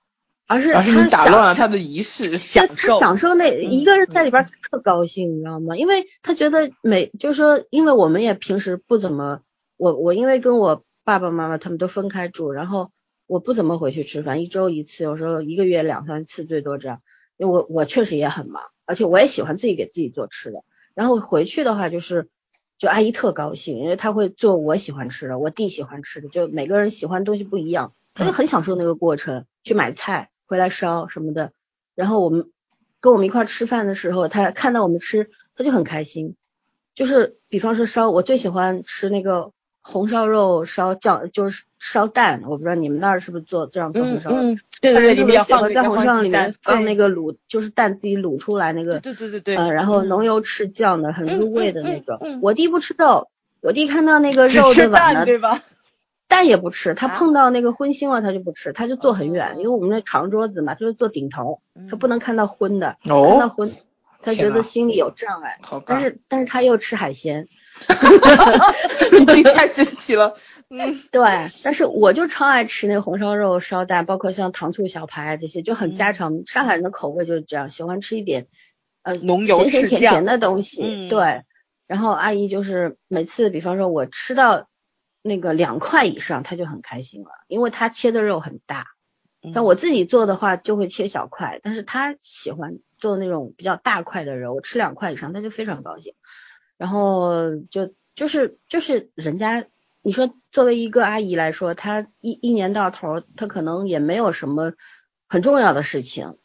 而是他打乱了他的仪式，享受享受那一个人在里边特高兴，你知道吗？因为他觉得每就是说，因为我们也平时不怎么，我我因为跟我爸爸妈妈他们都分开住，然后我不怎么回去吃饭，一周一次，有时候一个月两三次最多这样。因为我我确实也很忙，而且我也喜欢自己给自己做吃的。然后回去的话就是，就阿姨特高兴，因为她会做我喜欢吃的，我弟喜欢吃的，就每个人喜欢东西不一样，她就很享受那个过程，去买菜。回来烧什么的，然后我们跟我们一块吃饭的时候，他看到我们吃，他就很开心。就是比方说烧，我最喜欢吃那个红烧肉烧酱，就是烧蛋。我不知道你们那儿是不是做这样做红烧肉？嗯嗯，对对对，里面放在红烧里面放那个卤，就是蛋自己卤出来那个。对对对对。嗯，然后浓油赤酱的，很入味的那个。我弟不吃肉，我弟看到那个肉的碗呢，对吧？蛋也不吃，他碰到那个荤腥了，他就不吃，他就坐很远，因为我们那长桌子嘛，他就坐顶头，他不能看到荤的，看到荤，他觉得心里有障碍。但是但是他又吃海鲜，你太神奇了。嗯，对，但是我就超爱吃那个红烧肉、烧蛋，包括像糖醋小排这些，就很家常。上海人的口味就是这样，喜欢吃一点呃浓油咸咸甜甜的东西。对。然后阿姨就是每次，比方说我吃到那个两块以上，他就很开心了，因为他切的肉很大。像我自己做的话，就会切小块，但是他喜欢做那种比较大块的肉，我吃两块以上，他就非常高兴。然后就就是就是人家，你说作为一个阿姨来说，她一一年到头，她可能也没有什么很重要的事情，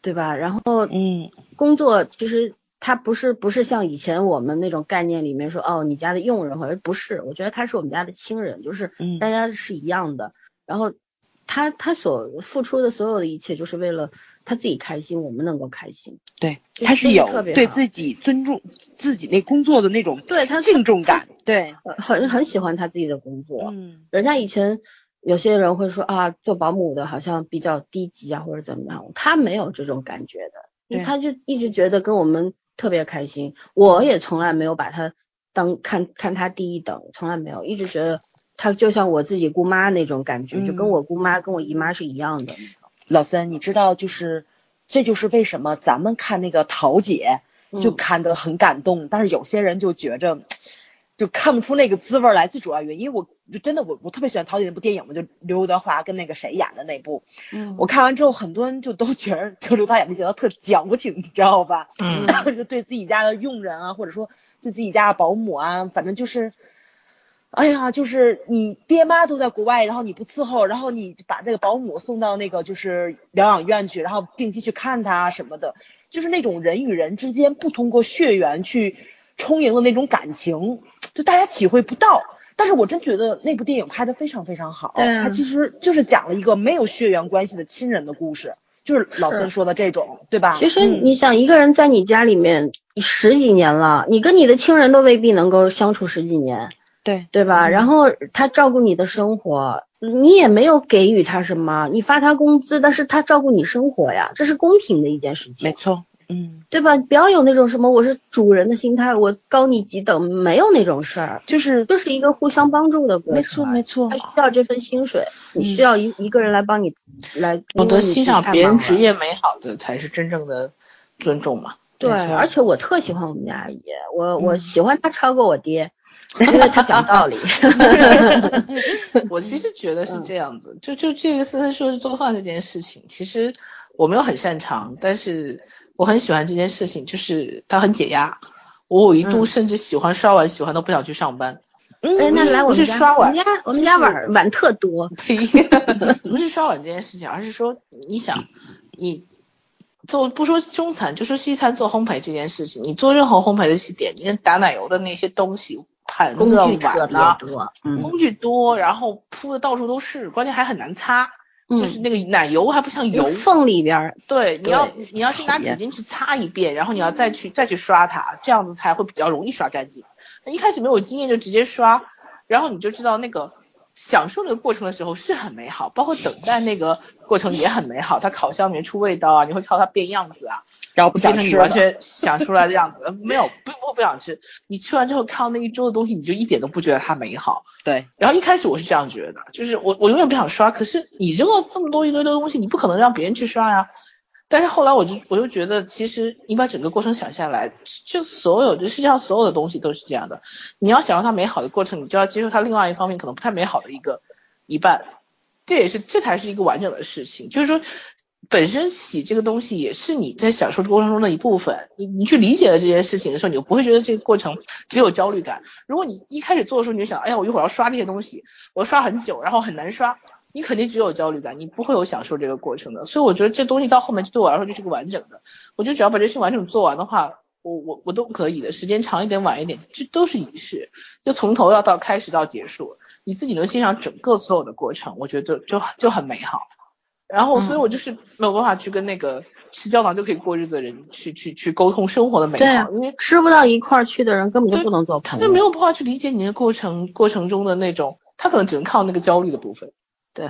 对吧？然后嗯，工作其实。他不是不是像以前我们那种概念里面说哦你家的佣人或者不是，我觉得他是我们家的亲人，就是大家是一样的。然后他他所付出的所有的一切，就是为了他自己开心，我们能够开心。对，他是有对自己尊重自己那工作的那种对他敬重感，对，很很喜欢他自己的工作。嗯，人家以前有些人会说啊做保姆的好像比较低级啊或者怎么样，他没有这种感觉的，他就一直觉得跟我们。特别开心，我也从来没有把他当看看他第一等，从来没有，一直觉得他就像我自己姑妈那种感觉，就跟我姑妈跟我姨妈是一样的。老三，你知道，就是这就是为什么咱们看那个桃姐就看得很感动，但是有些人就觉着。就看不出那个滋味来，最主要原因，我就真的我我特别喜欢陶姐那部电影嘛，就刘德华跟那个谁演的那部，嗯，我看完之后，很多人就都觉得就刘导演的角色特矫情，你知道吧？嗯，就对自己家的佣人啊，或者说对自己家的保姆啊，反正就是，哎呀，就是你爹妈都在国外，然后你不伺候，然后你把这个保姆送到那个就是疗养院去，然后定期去看他什么的，就是那种人与人之间不通过血缘去。充盈的那种感情，就大家体会不到。但是我真觉得那部电影拍的非常非常好。它其实就是讲了一个没有血缘关系的亲人的故事，就是老孙说的这种，对吧？其实你想，一个人在你家里面十几年了，你跟你的亲人都未必能够相处十几年，对对吧？然后他照顾你的生活，你也没有给予他什么，你发他工资，但是他照顾你生活呀，这是公平的一件事情。没错。嗯，对吧？不要有那种什么我是主人的心态，我高你几等，没有那种事儿，就是就是一个互相帮助的过程。没错没错，他需要这份薪水，你需要一一个人来帮你来。懂得欣赏别人职业美好的，才是真正的尊重嘛。对，而且我特喜欢我们家阿姨，我我喜欢她超过我爹，因为她讲道理。我其实觉得是这样子，就就这个思思说做饭这件事情，其实我没有很擅长，但是。我很喜欢这件事情，就是它很解压。我有一度甚至喜欢刷碗，喜欢都不想去上班。哎，那来我们家，刷碗，我们家我们家碗碗特多。呸！不是刷碗这件事情，而是说你想，你做不说中餐，就说西餐做烘焙这件事情，你做任何烘焙的西点，你打奶油的那些东西，盘子、碗呢，工具多，然后铺的到处都是，关键还很难擦。就是那个奶油还不像油缝里边，对，你要你要先拿纸巾去擦一遍，然后你要再去再去刷它，这样子才会比较容易刷干净。一开始没有经验就直接刷，然后你就知道那个享受那个过程的时候是很美好，包括等待那个过程也很美好。它烤箱里面出味道啊，你会靠它变样子啊。然后不变成你完全想出来的样子，没有不不不想吃。你吃完之后看到那一桌的东西，你就一点都不觉得它美好。对。然后一开始我是这样觉得，就是我我永远不想刷，可是你扔了那么多一堆的东西，你不可能让别人去刷呀。但是后来我就我就觉得，其实你把整个过程想下来，就所有这世界上所有的东西都是这样的。你要想让它美好的过程，你就要接受它另外一方面可能不太美好的一个一半。这也是这才是一个完整的事情，就是说。本身洗这个东西也是你在享受过程中的一部分，你你去理解了这件事情的时候，你就不会觉得这个过程只有焦虑感。如果你一开始做的时候你就想，哎呀，我一会儿要刷这些东西，我要刷很久，然后很难刷，你肯定只有焦虑感，你不会有享受这个过程的。所以我觉得这东西到后面对我来说就是个完整的，我觉得只要把这事完整做完的话，我我我都可以的，时间长一点晚一点，这都是仪式，就从头要到开始到结束，你自己能欣赏整个所有的过程，我觉得就就很美好。然后，所以我就是没有办法去跟那个吃胶囊就可以过日子的人去去去沟通生活的美好，因为吃不到一块儿去的人根本就不能做朋友，就没有办法去理解你的过程过程中的那种，他可能只能靠那个焦虑的部分。对，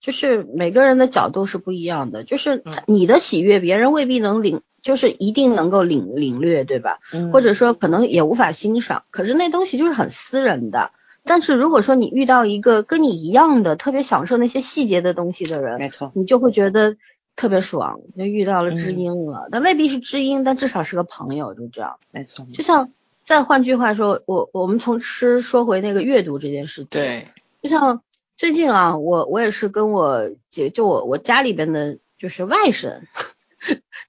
就是每个人的角度是不一样的，就是你的喜悦别人未必能领，就是一定能够领领略，对吧？或者说可能也无法欣赏，可是那东西就是很私人的。但是如果说你遇到一个跟你一样的特别享受那些细节的东西的人，没错，你就会觉得特别爽，就遇到了知音了。但未必是知音，但至少是个朋友，就这样。没错，就像再换句话说，我我们从吃说回那个阅读这件事情。对，就像最近啊，我我也是跟我姐，就我我家里边的，就是外甥，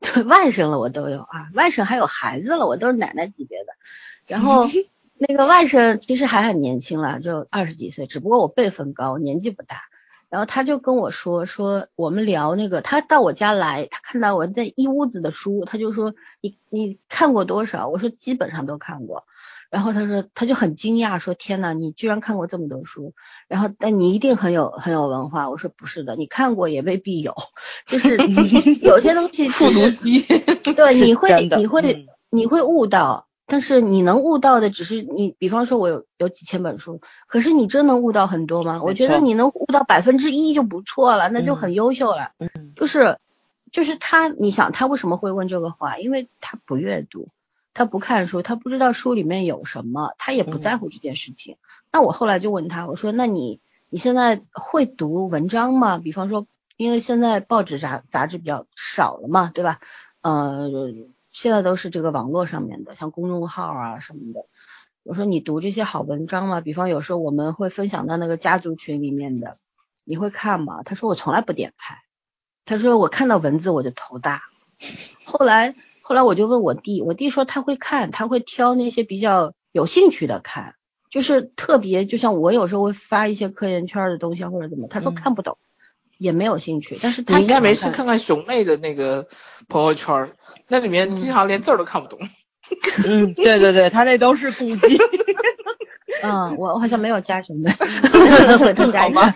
对 外甥了我都有啊，外甥还有孩子了，我都是奶奶级别的。然后 那个外甥其实还很年轻了，就二十几岁，只不过我辈分高，年纪不大。然后他就跟我说说我们聊那个，他到我家来，他看到我那一屋子的书，他就说你你看过多少？我说基本上都看过。然后他说他就很惊讶，说天呐，你居然看过这么多书。然后但你一定很有很有文化。我说不是的，你看过也未必有，就是 有些东西复读机，对，你会你嗯会你会悟到。但是你能悟到的只是你，比方说我有有几千本书，可是你真能悟到很多吗？我觉得你能悟到百分之一就不错了，那就很优秀了。嗯，就是就是他，你想他为什么会问这个话？因为他不阅读，他不看书，他不知道书里面有什么，他也不在乎这件事情。那我后来就问他，我说那你你现在会读文章吗？比方说，因为现在报纸杂杂志比较少了嘛，对吧？呃。现在都是这个网络上面的，像公众号啊什么的。我说你读这些好文章吗？比方有时候我们会分享到那个家族群里面的，你会看吗？他说我从来不点开。他说我看到文字我就头大。后来后来我就问我弟，我弟说他会看，他会挑那些比较有兴趣的看，就是特别就像我有时候会发一些科研圈的东西或者怎么，他说看不懂。也没有兴趣，但是他你应该没事看看熊妹的那个朋友圈，那里面经常连字儿都看不懂。嗯，对对对，他那都是估计。嗯，我我好像没有加什么，回头加一下。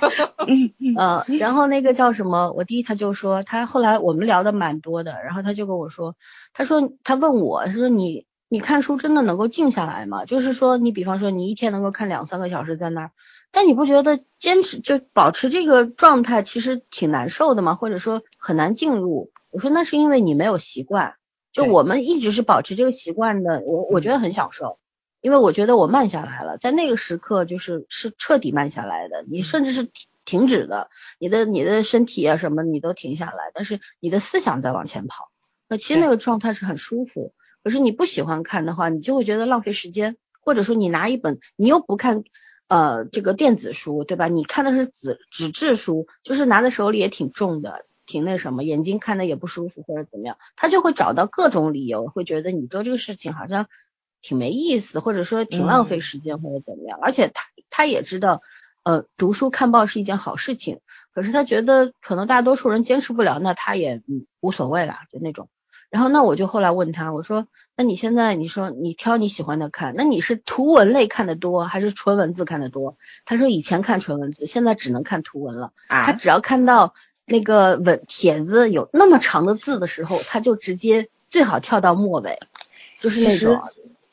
嗯嗯，然后那个叫什么，我弟他就说，他后来我们聊的蛮多的，然后他就跟我说，他说他问我，他说你你看书真的能够静下来吗？就是说你比方说你一天能够看两三个小时在那儿。但你不觉得坚持就保持这个状态其实挺难受的吗？或者说很难进入？我说那是因为你没有习惯。就我们一直是保持这个习惯的，我我觉得很享受，因为我觉得我慢下来了，在那个时刻就是是彻底慢下来的，你甚至是停停止的，你的你的身体啊什么你都停下来，但是你的思想在往前跑。那其实那个状态是很舒服。可是你不喜欢看的话，你就会觉得浪费时间，或者说你拿一本你又不看。呃，这个电子书对吧？你看的是纸纸质书，就是拿在手里也挺重的，挺那什么，眼睛看的也不舒服或者怎么样，他就会找到各种理由，会觉得你做这个事情好像挺没意思，或者说挺浪费时间或者怎么样。而且他他也知道，呃，读书看报是一件好事情，可是他觉得可能大多数人坚持不了，那他也嗯无所谓啦，就那种。然后那我就后来问他，我说。那你现在你说你挑你喜欢的看，那你是图文类看的多还是纯文字看的多？他说以前看纯文字，现在只能看图文了。啊，他只要看到那个文帖子有那么长的字的时候，他就直接最好跳到末尾，就是那种。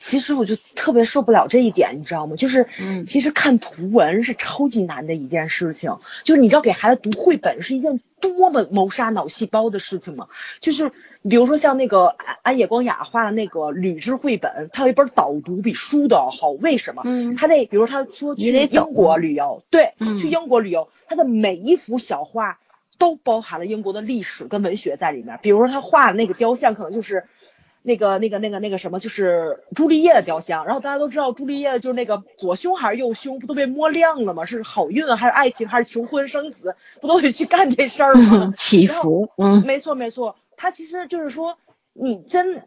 其实我就特别受不了这一点，你知道吗？就是，嗯，其实看图文是超级难的一件事情。就是你知道给孩子读绘本是一件多么谋杀脑细胞的事情吗？就是比如说像那个安安野光雅画的那个旅之绘本，它有一本导读比书都要好。为什么？嗯，他那比如他说去英国旅游，对，嗯、去英国旅游，他的每一幅小画都包含了英国的历史跟文学在里面。比如说他画的那个雕像，可能就是。那个、那个、那个、那个什么，就是朱丽叶的雕像。然后大家都知道，朱丽叶就是那个左胸还是右胸，不都被摸亮了吗？是好运还是爱情还是求婚生子，不都得去干这事儿吗？祈福，嗯，没错没错。他其实就是说，你真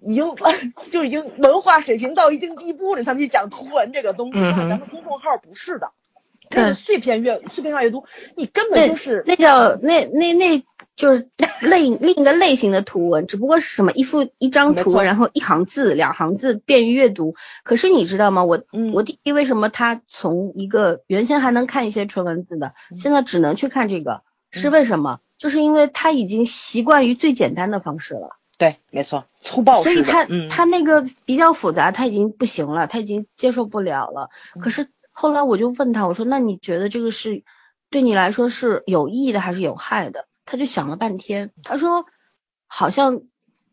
已经 就已经文化水平到一定地步了，才能去讲图文这个东西。嗯、咱们公众号不是的，那个碎片阅碎片化阅读，你根本就是那叫那那那。就是类另一个类型的图文，只不过是什么一幅一张图，然后一行字、两行字便于阅读。可是你知道吗？我、嗯、我弟弟为什么他从一个原先还能看一些纯文字的，嗯、现在只能去看这个，是为什么？就是因为他已经习惯于最简单的方式了。对，没错，粗暴所以他、嗯、他那个比较复杂，他已经不行了，他已经接受不了了。嗯、可是后来我就问他，我说那你觉得这个是对你来说是有益的还是有害的？他就想了半天，他说好像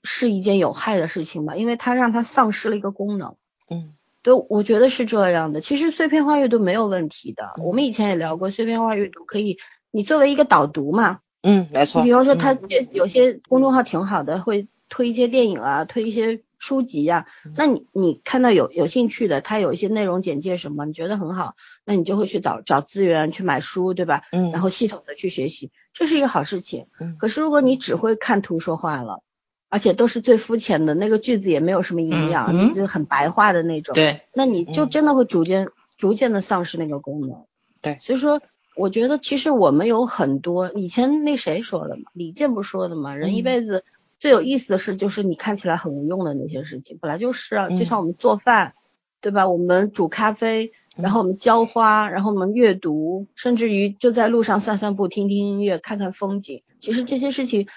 是一件有害的事情吧，因为他让他丧失了一个功能。嗯，对，我觉得是这样的。其实碎片化阅读没有问题的，嗯、我们以前也聊过，碎片化阅读可以，你作为一个导读嘛。嗯，没错。比方说，他有些公众号挺好的，会推一些电影啊，推一些书籍呀、嗯那你你看到有有兴趣的，它有一些内容简介什么，你觉得很好，那你就会去找找资源去买书，对吧？嗯，然后系统的去学习，这是一个好事情。嗯可是如果你只会看图说话了，而且都是最肤浅的那个句子也没有什么营养，就是很白话的那种，对，那你就嗯真的会逐渐、逐渐的丧失那个功能。对所以说我觉得其实我们有很多，以前那谁说的嘛，李健不说的嘛，人一嗯辈子最有意思的事就是你看起来很无用的那些事情，本来就是啊，嗯就像我们做饭，对吧？我们煮咖啡。然后我们浇花，然后我们阅读，甚至于就在路上散散步、听听音乐、看看风景。其实这些事情，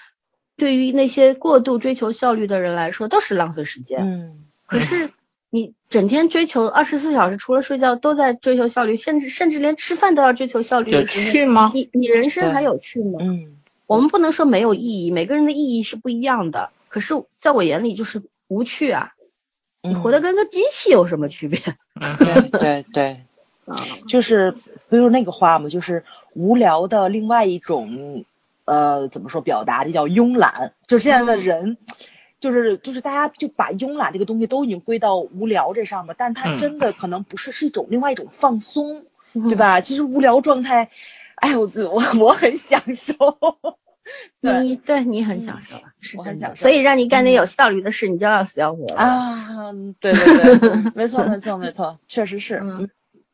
对于那些过度追求效率的人来说，都是浪费时间。嗯可是你整天追求二十四小时，除了睡觉都在追求效率，甚至甚至连吃饭都要追求效率有趣吗？你你人生还有趣吗？嗯我们不能说没有意义，每个人的意义是不一样的。可是在我眼里就是无趣啊，你嗯，活得跟个机器有什么区别？嗯对对对，啊，就是不是那个话嘛，就是无聊的另外一种呃怎么说表达，这叫慵懒。就是现在的人，就是就是大家就把慵懒这个东西都已经归到无聊这上面，但它嗯真的可能不是，是一种另外一种放松，嗯对？吧？其实无聊状态，哎，我我我很享受。对你对你很享受啊，是我很享受。所以让你干点有效率的事，你就要死要活了。啊，对对对，没错没错没错，确实是，嗯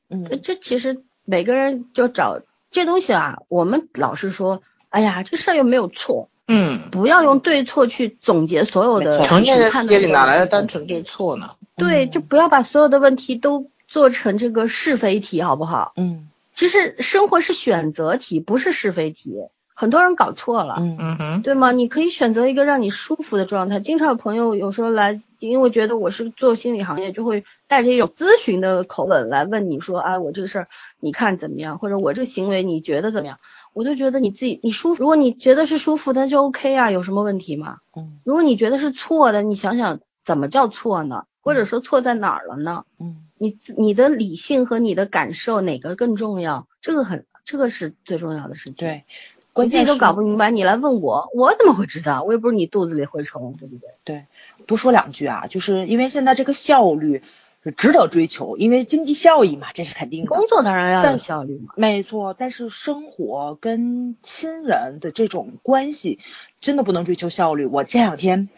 嗯。这这其实每个人就找这东西啊，我们老是说，哎呀，这事儿又没有错，嗯，不要用对错去总结所有的成年人世界里哪来的单单。纯对错呢？对，嗯。就不要把所有的问题都做成这个是非题，好不好？嗯其实生活是选择题，不是是非题，很多人搞错了。嗯嗯哼，对吗？你可以选择一个让你舒服的状态。经常有朋友有时候来，因为觉得我是做心理行业，就会带着一种咨询的口吻来问你说，啊，我这个事儿你看怎么样，或者我这个行为你觉得怎么样？我就觉得你自己你舒服，如果你觉得是舒服，那就 OK 啊，有什么问题吗？嗯如果你觉得是错的，你想想怎么叫错呢？或者说错在哪儿了呢？嗯你你的理性和你的感受哪个更重要？这个很，这个是最重要的事情。对，关键都搞不明白，你来问我，我怎么会知道？我又不是你肚子里蛔虫，对不对？对多说两句啊，就是因为现在这个效率是值得追求，因为经济效益嘛，这是肯定的。工作当然要有效率嘛。没错，但是生活跟亲人的这种关系真的不能追求效率。我这两天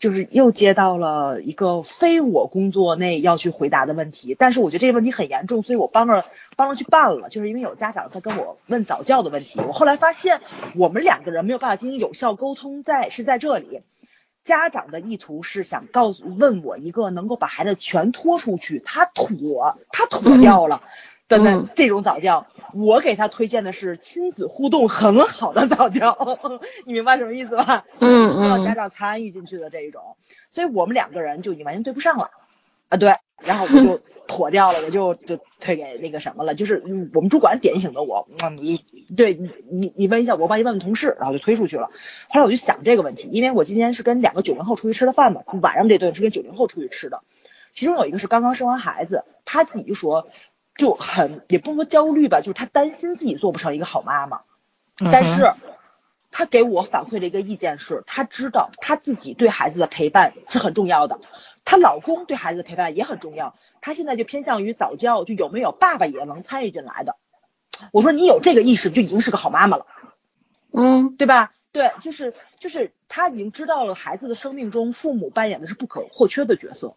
就是又接到了一个非我工作内要去回答的问题，但是我觉得这个问题很严重，所以我帮着帮着去办了。就是因为有家长在跟我问早教的问题，我后来发现我们两个人没有办法进行有效沟通在，是在这里。家长的意图是想告诉问我一个能够把孩子全拖出去，他妥他妥掉了的那嗯。这种早教，我给他推荐的是亲子互动很好的早教，你明白什么意思吧？嗯需要家嗯。长参与进去的这一种，所以我们两个人就已经完全对不上了。啊，对，然后我就妥掉了，我就就推给那个什么了，就是嗯我们主管点醒的我，嗯，你对你你你问一下，我帮你问问同事，然后就推出去了。后来我就想这个问题，因为我今天是跟两个九零后出去吃的饭嘛，晚上这顿是跟九零后出去吃的，其中有一个是刚刚生完孩子，他自己就说就很也不能说焦虑吧，就是她担心自己做不成一个好妈妈，但是她给我反馈的一个意见是，她知道她自己对孩子的陪伴是很重要的，她老公对孩子的陪伴也很重要。她现在就偏向于早教，就有没有爸爸也能参与进来的。我说你有这个意识，就已经是个好妈妈了，嗯对吧？对，就是就是她已经知道了孩子的生命中，父母扮演的是不可或缺的角色，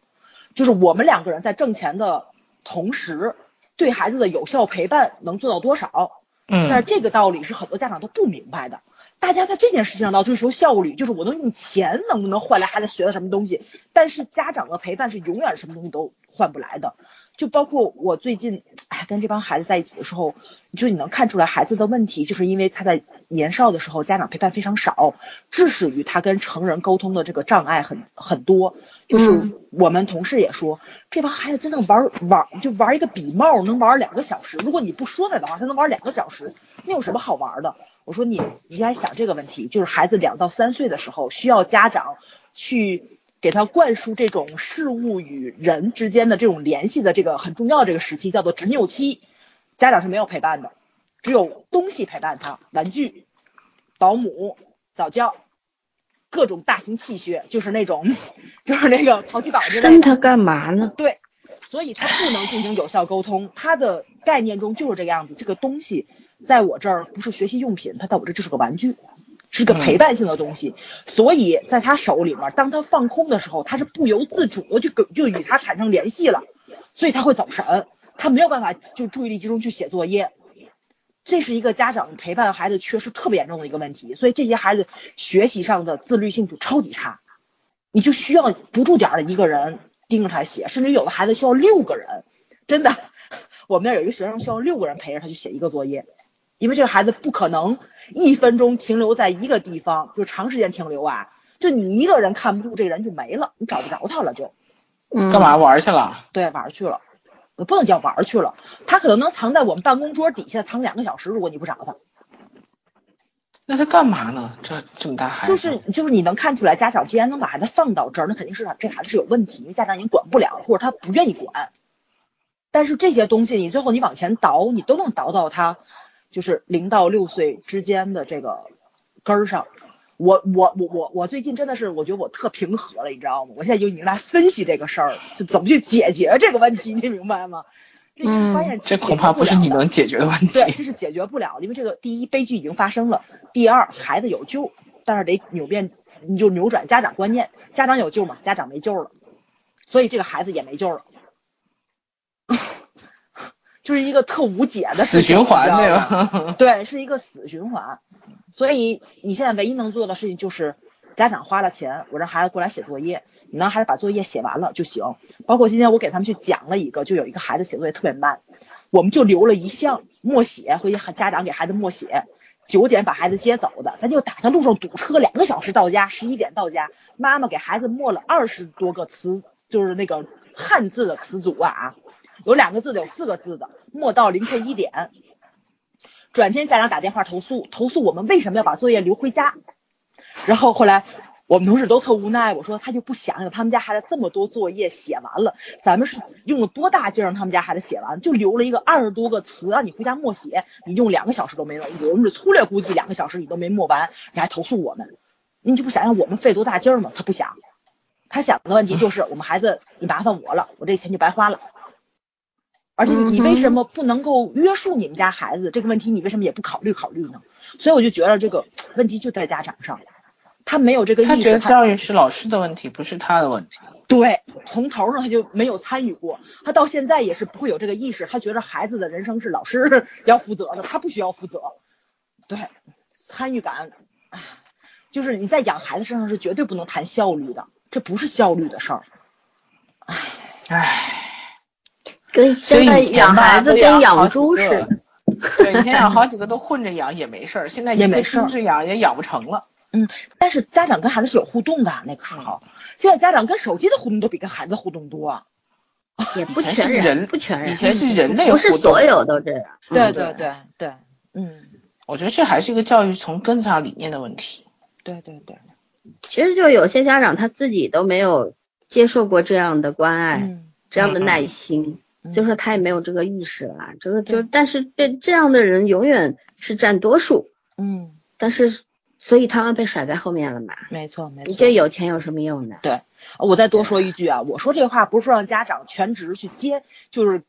就是我们两个人在挣钱的同时，对孩子的有效陪伴能做到多少？嗯但是嗯这个道理是很多家长都不明白的。大家在这件事情上都要追求效率，就是我能用钱能不能换来孩子学的什么东西，但是家长的陪伴是永远什么东西都换不来的。就包括我最近，哎，跟这帮孩子在一起的时候，就你能看出来孩子的问题，就是因为他在年少的时候家长陪伴非常少，致使于他跟成人沟通的这个障碍很很多。就是嗯我们同事也说，这帮孩子真正玩玩就玩一个笔帽能玩两个小时，如果你不说他的话，他能玩两个小时，那有什么好玩的？我说你你应该想这个问题，就是孩子两到三岁的时候，需要家长去给他灌输这种事物与人之间的这种联系的这个很重要的这个时期，叫做执拗期，家长是没有陪伴的，只有东西陪伴他，玩具、保姆、早教，各种大型器械，就是那种 就是那个淘气堡之类的。生它干嘛呢？对，所以他不能进行有效沟通。他的概念中就是这个样子，这个东西在我这儿不是学习用品，它在我这就是个玩具，是个陪伴性的东西。所以在他手里面，当他放空的时候，他是不由自主的就跟就与他产生联系了，所以他会走神，他没有办法就注意力集中去写作业。这是一个家长陪伴孩子缺失特别严重的一个问题，所以这些孩子学习上的自律性就超级差，你就需要不住点儿的一个人盯着他写，甚至有的孩子需要六个人，真的，我们那儿有一个学生需要六个人陪着他去写一个作业，因为这个孩子不可能一分钟停留在一个地方就长时间停留啊，就你一个人看不住，这个人就没了，你找不着他了就，嗯，干嘛玩去了？对，玩儿去了。不能叫玩儿去了，他可能能藏在我们办公桌底下藏两个小时，如果你不找他。那他干嘛呢？这这么大孩子，就是就是你能看出来，家长既然能把孩子放到这儿，那肯定是这孩子是有问题，因为家长已经管不了，或者他不愿意管。但是这些东西，你最后你往前倒，你都能倒到他就是零到六岁之间的这个根儿上。我我我我我最近真的是，我觉得我特平和了，你知道吗？我现在就已经来分析这个事儿，就怎么去解决这个问题，你明白吗？嗯，发现这恐怕不是你能解决的问题。对，这是解决不了，因为这个第一悲剧已经发生了，第二孩子有救，但是得扭变，你就扭转家长观念，家长有救嘛，家长没救了，所以这个孩子也没救了，就是一个特无解的死循环，对吧？对，是一个死循环。所以你现在唯一能做的事情就是，家长花了钱，我让孩子过来写作业，你让孩子把作业写完了就行。包括今天我给他们去讲了一个，就有一个孩子写作业特别慢，我们就留了一项默写，回去家长给孩子默写。九点把孩子接走的，咱就打他路上堵车两个小时到家，十一点到家，妈妈给孩子默了二十多个词，就是那个汉字的词组啊，有两个字的，有四个字的，默到凌晨一点。转天家长打电话投诉，投诉我们为什么要把作业留回家？然后后来我们同事都特无奈，我说他就不想想他们家孩子这么多作业写完了，咱们是用了多大劲让他们家孩子写完，就留了一个二十多个词让你回家默写，你用两个小时都没能，我们是粗略估计两个小时你都没默完，你还投诉我们，你就不想想我们费多大劲吗？他不想，他想的问题就是我们孩子你麻烦我了，我这钱就白花了。而且你为什么不能够约束你们家孩子这个问题？你为什么也不考虑考虑呢？所以我就觉得这个 问题就在家长上，他没有这个意识。他觉得教育是老师的问题，不是他的问题。对，从头上他就没有参与过，他到现在也是不会有这个意识。他觉得孩子的人生是老师 要负责的，他不需要负责。对，参与感，唉，就是你在养孩子身上是绝对不能谈效率的，这不是效率的事儿。唉，唉。跟现在养孩子跟养猪似的，对，以前养 好几个都混着养也没事儿，现在一个猪是养也养不成了。嗯，但是家长跟孩子是有互动的，那个时候，现在家长跟手机的互动都比跟孩子互动多。也不全然，不全然，以前是人类不是所有都这样。对对对对，嗯，我觉得这还是一个教育从根子上理念的问题。对对对，其实就有些家长他自己都没有接受过这样的关爱，这样的耐心。就是他也没有这个意识了，这个就但是这这样的人永远是占多数，嗯，但是所以他们被甩在后面了嘛，没错没错，你这有钱有什么用呢？对，我再多说一句啊，我说这话不是说让家长全职去接，就是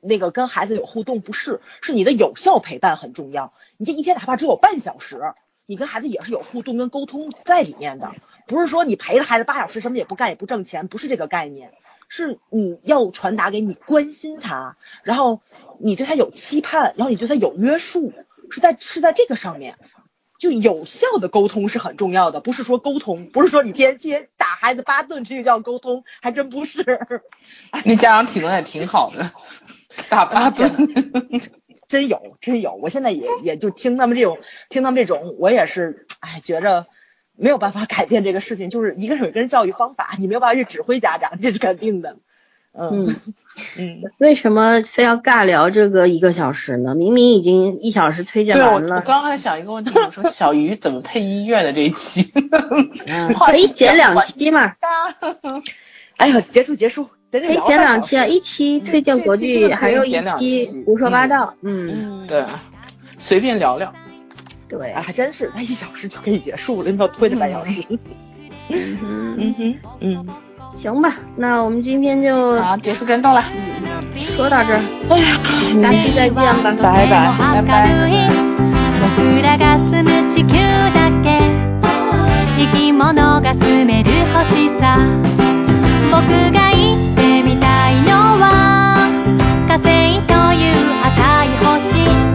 那个跟孩子有互动，不是，是你的有效陪伴很重要，你这一天哪怕只有半小时，你跟孩子也是有互动跟沟通在里面的，不是说你陪着孩子八小时什么也不干也不挣钱，不是这个概念。是你要传达给你关心他，然后你对他有期盼，然后你对他有约束，是在是在这个上面，就有效的沟通是很重要的，不是说沟通，不是说你天天打孩子八顿这就叫沟通，还真不是。那家长体能也挺好的，打八顿，真有真有，我现在也也就听他们这种听他们这种，我也是哎觉着。没有办法改变这个事情，就是一个人有一个人教育方法，你没有办法去指挥家长，这是肯定的。嗯 嗯，为什么非要尬聊这个一个小时呢？明明已经一小时推荐完了。我刚刚还想一个问题，我说小鱼怎么配音乐的这一期？可以剪两期嘛？哎呀，结束结束，可以剪两期啊，一期推荐国剧，还有一期胡说八道。嗯，对，随便聊聊。对啊，，还真是，它一小时就可以结束了，没有推着半小时。嗯哼，嗯哼，嗯，行吧，那我们今天就好，结束战斗了。说到这儿，哎呀，下期再见吧。拜拜拜拜僕らが住む地球だけ生き物が住める星さ僕が行ってみたいのは火星という赤い星地球に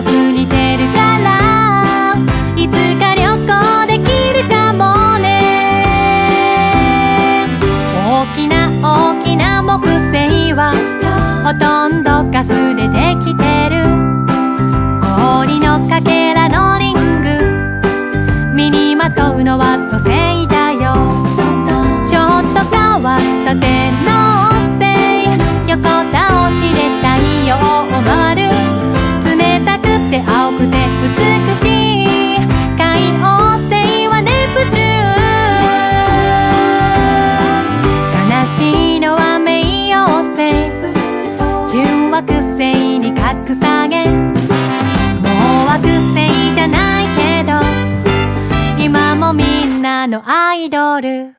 よく似てるからいつか旅行できるかもね。大きな大きな木星はほとんどガスでできてる。氷のかけらのリング身にまとうのは土星だよ。ちょっと変わった天王星横倒しで太陽をて青くて美しい海王星はネプチューン悲しいのは冥王星純惑星に格下げもう惑星じゃないけど今もみんなのアイドル。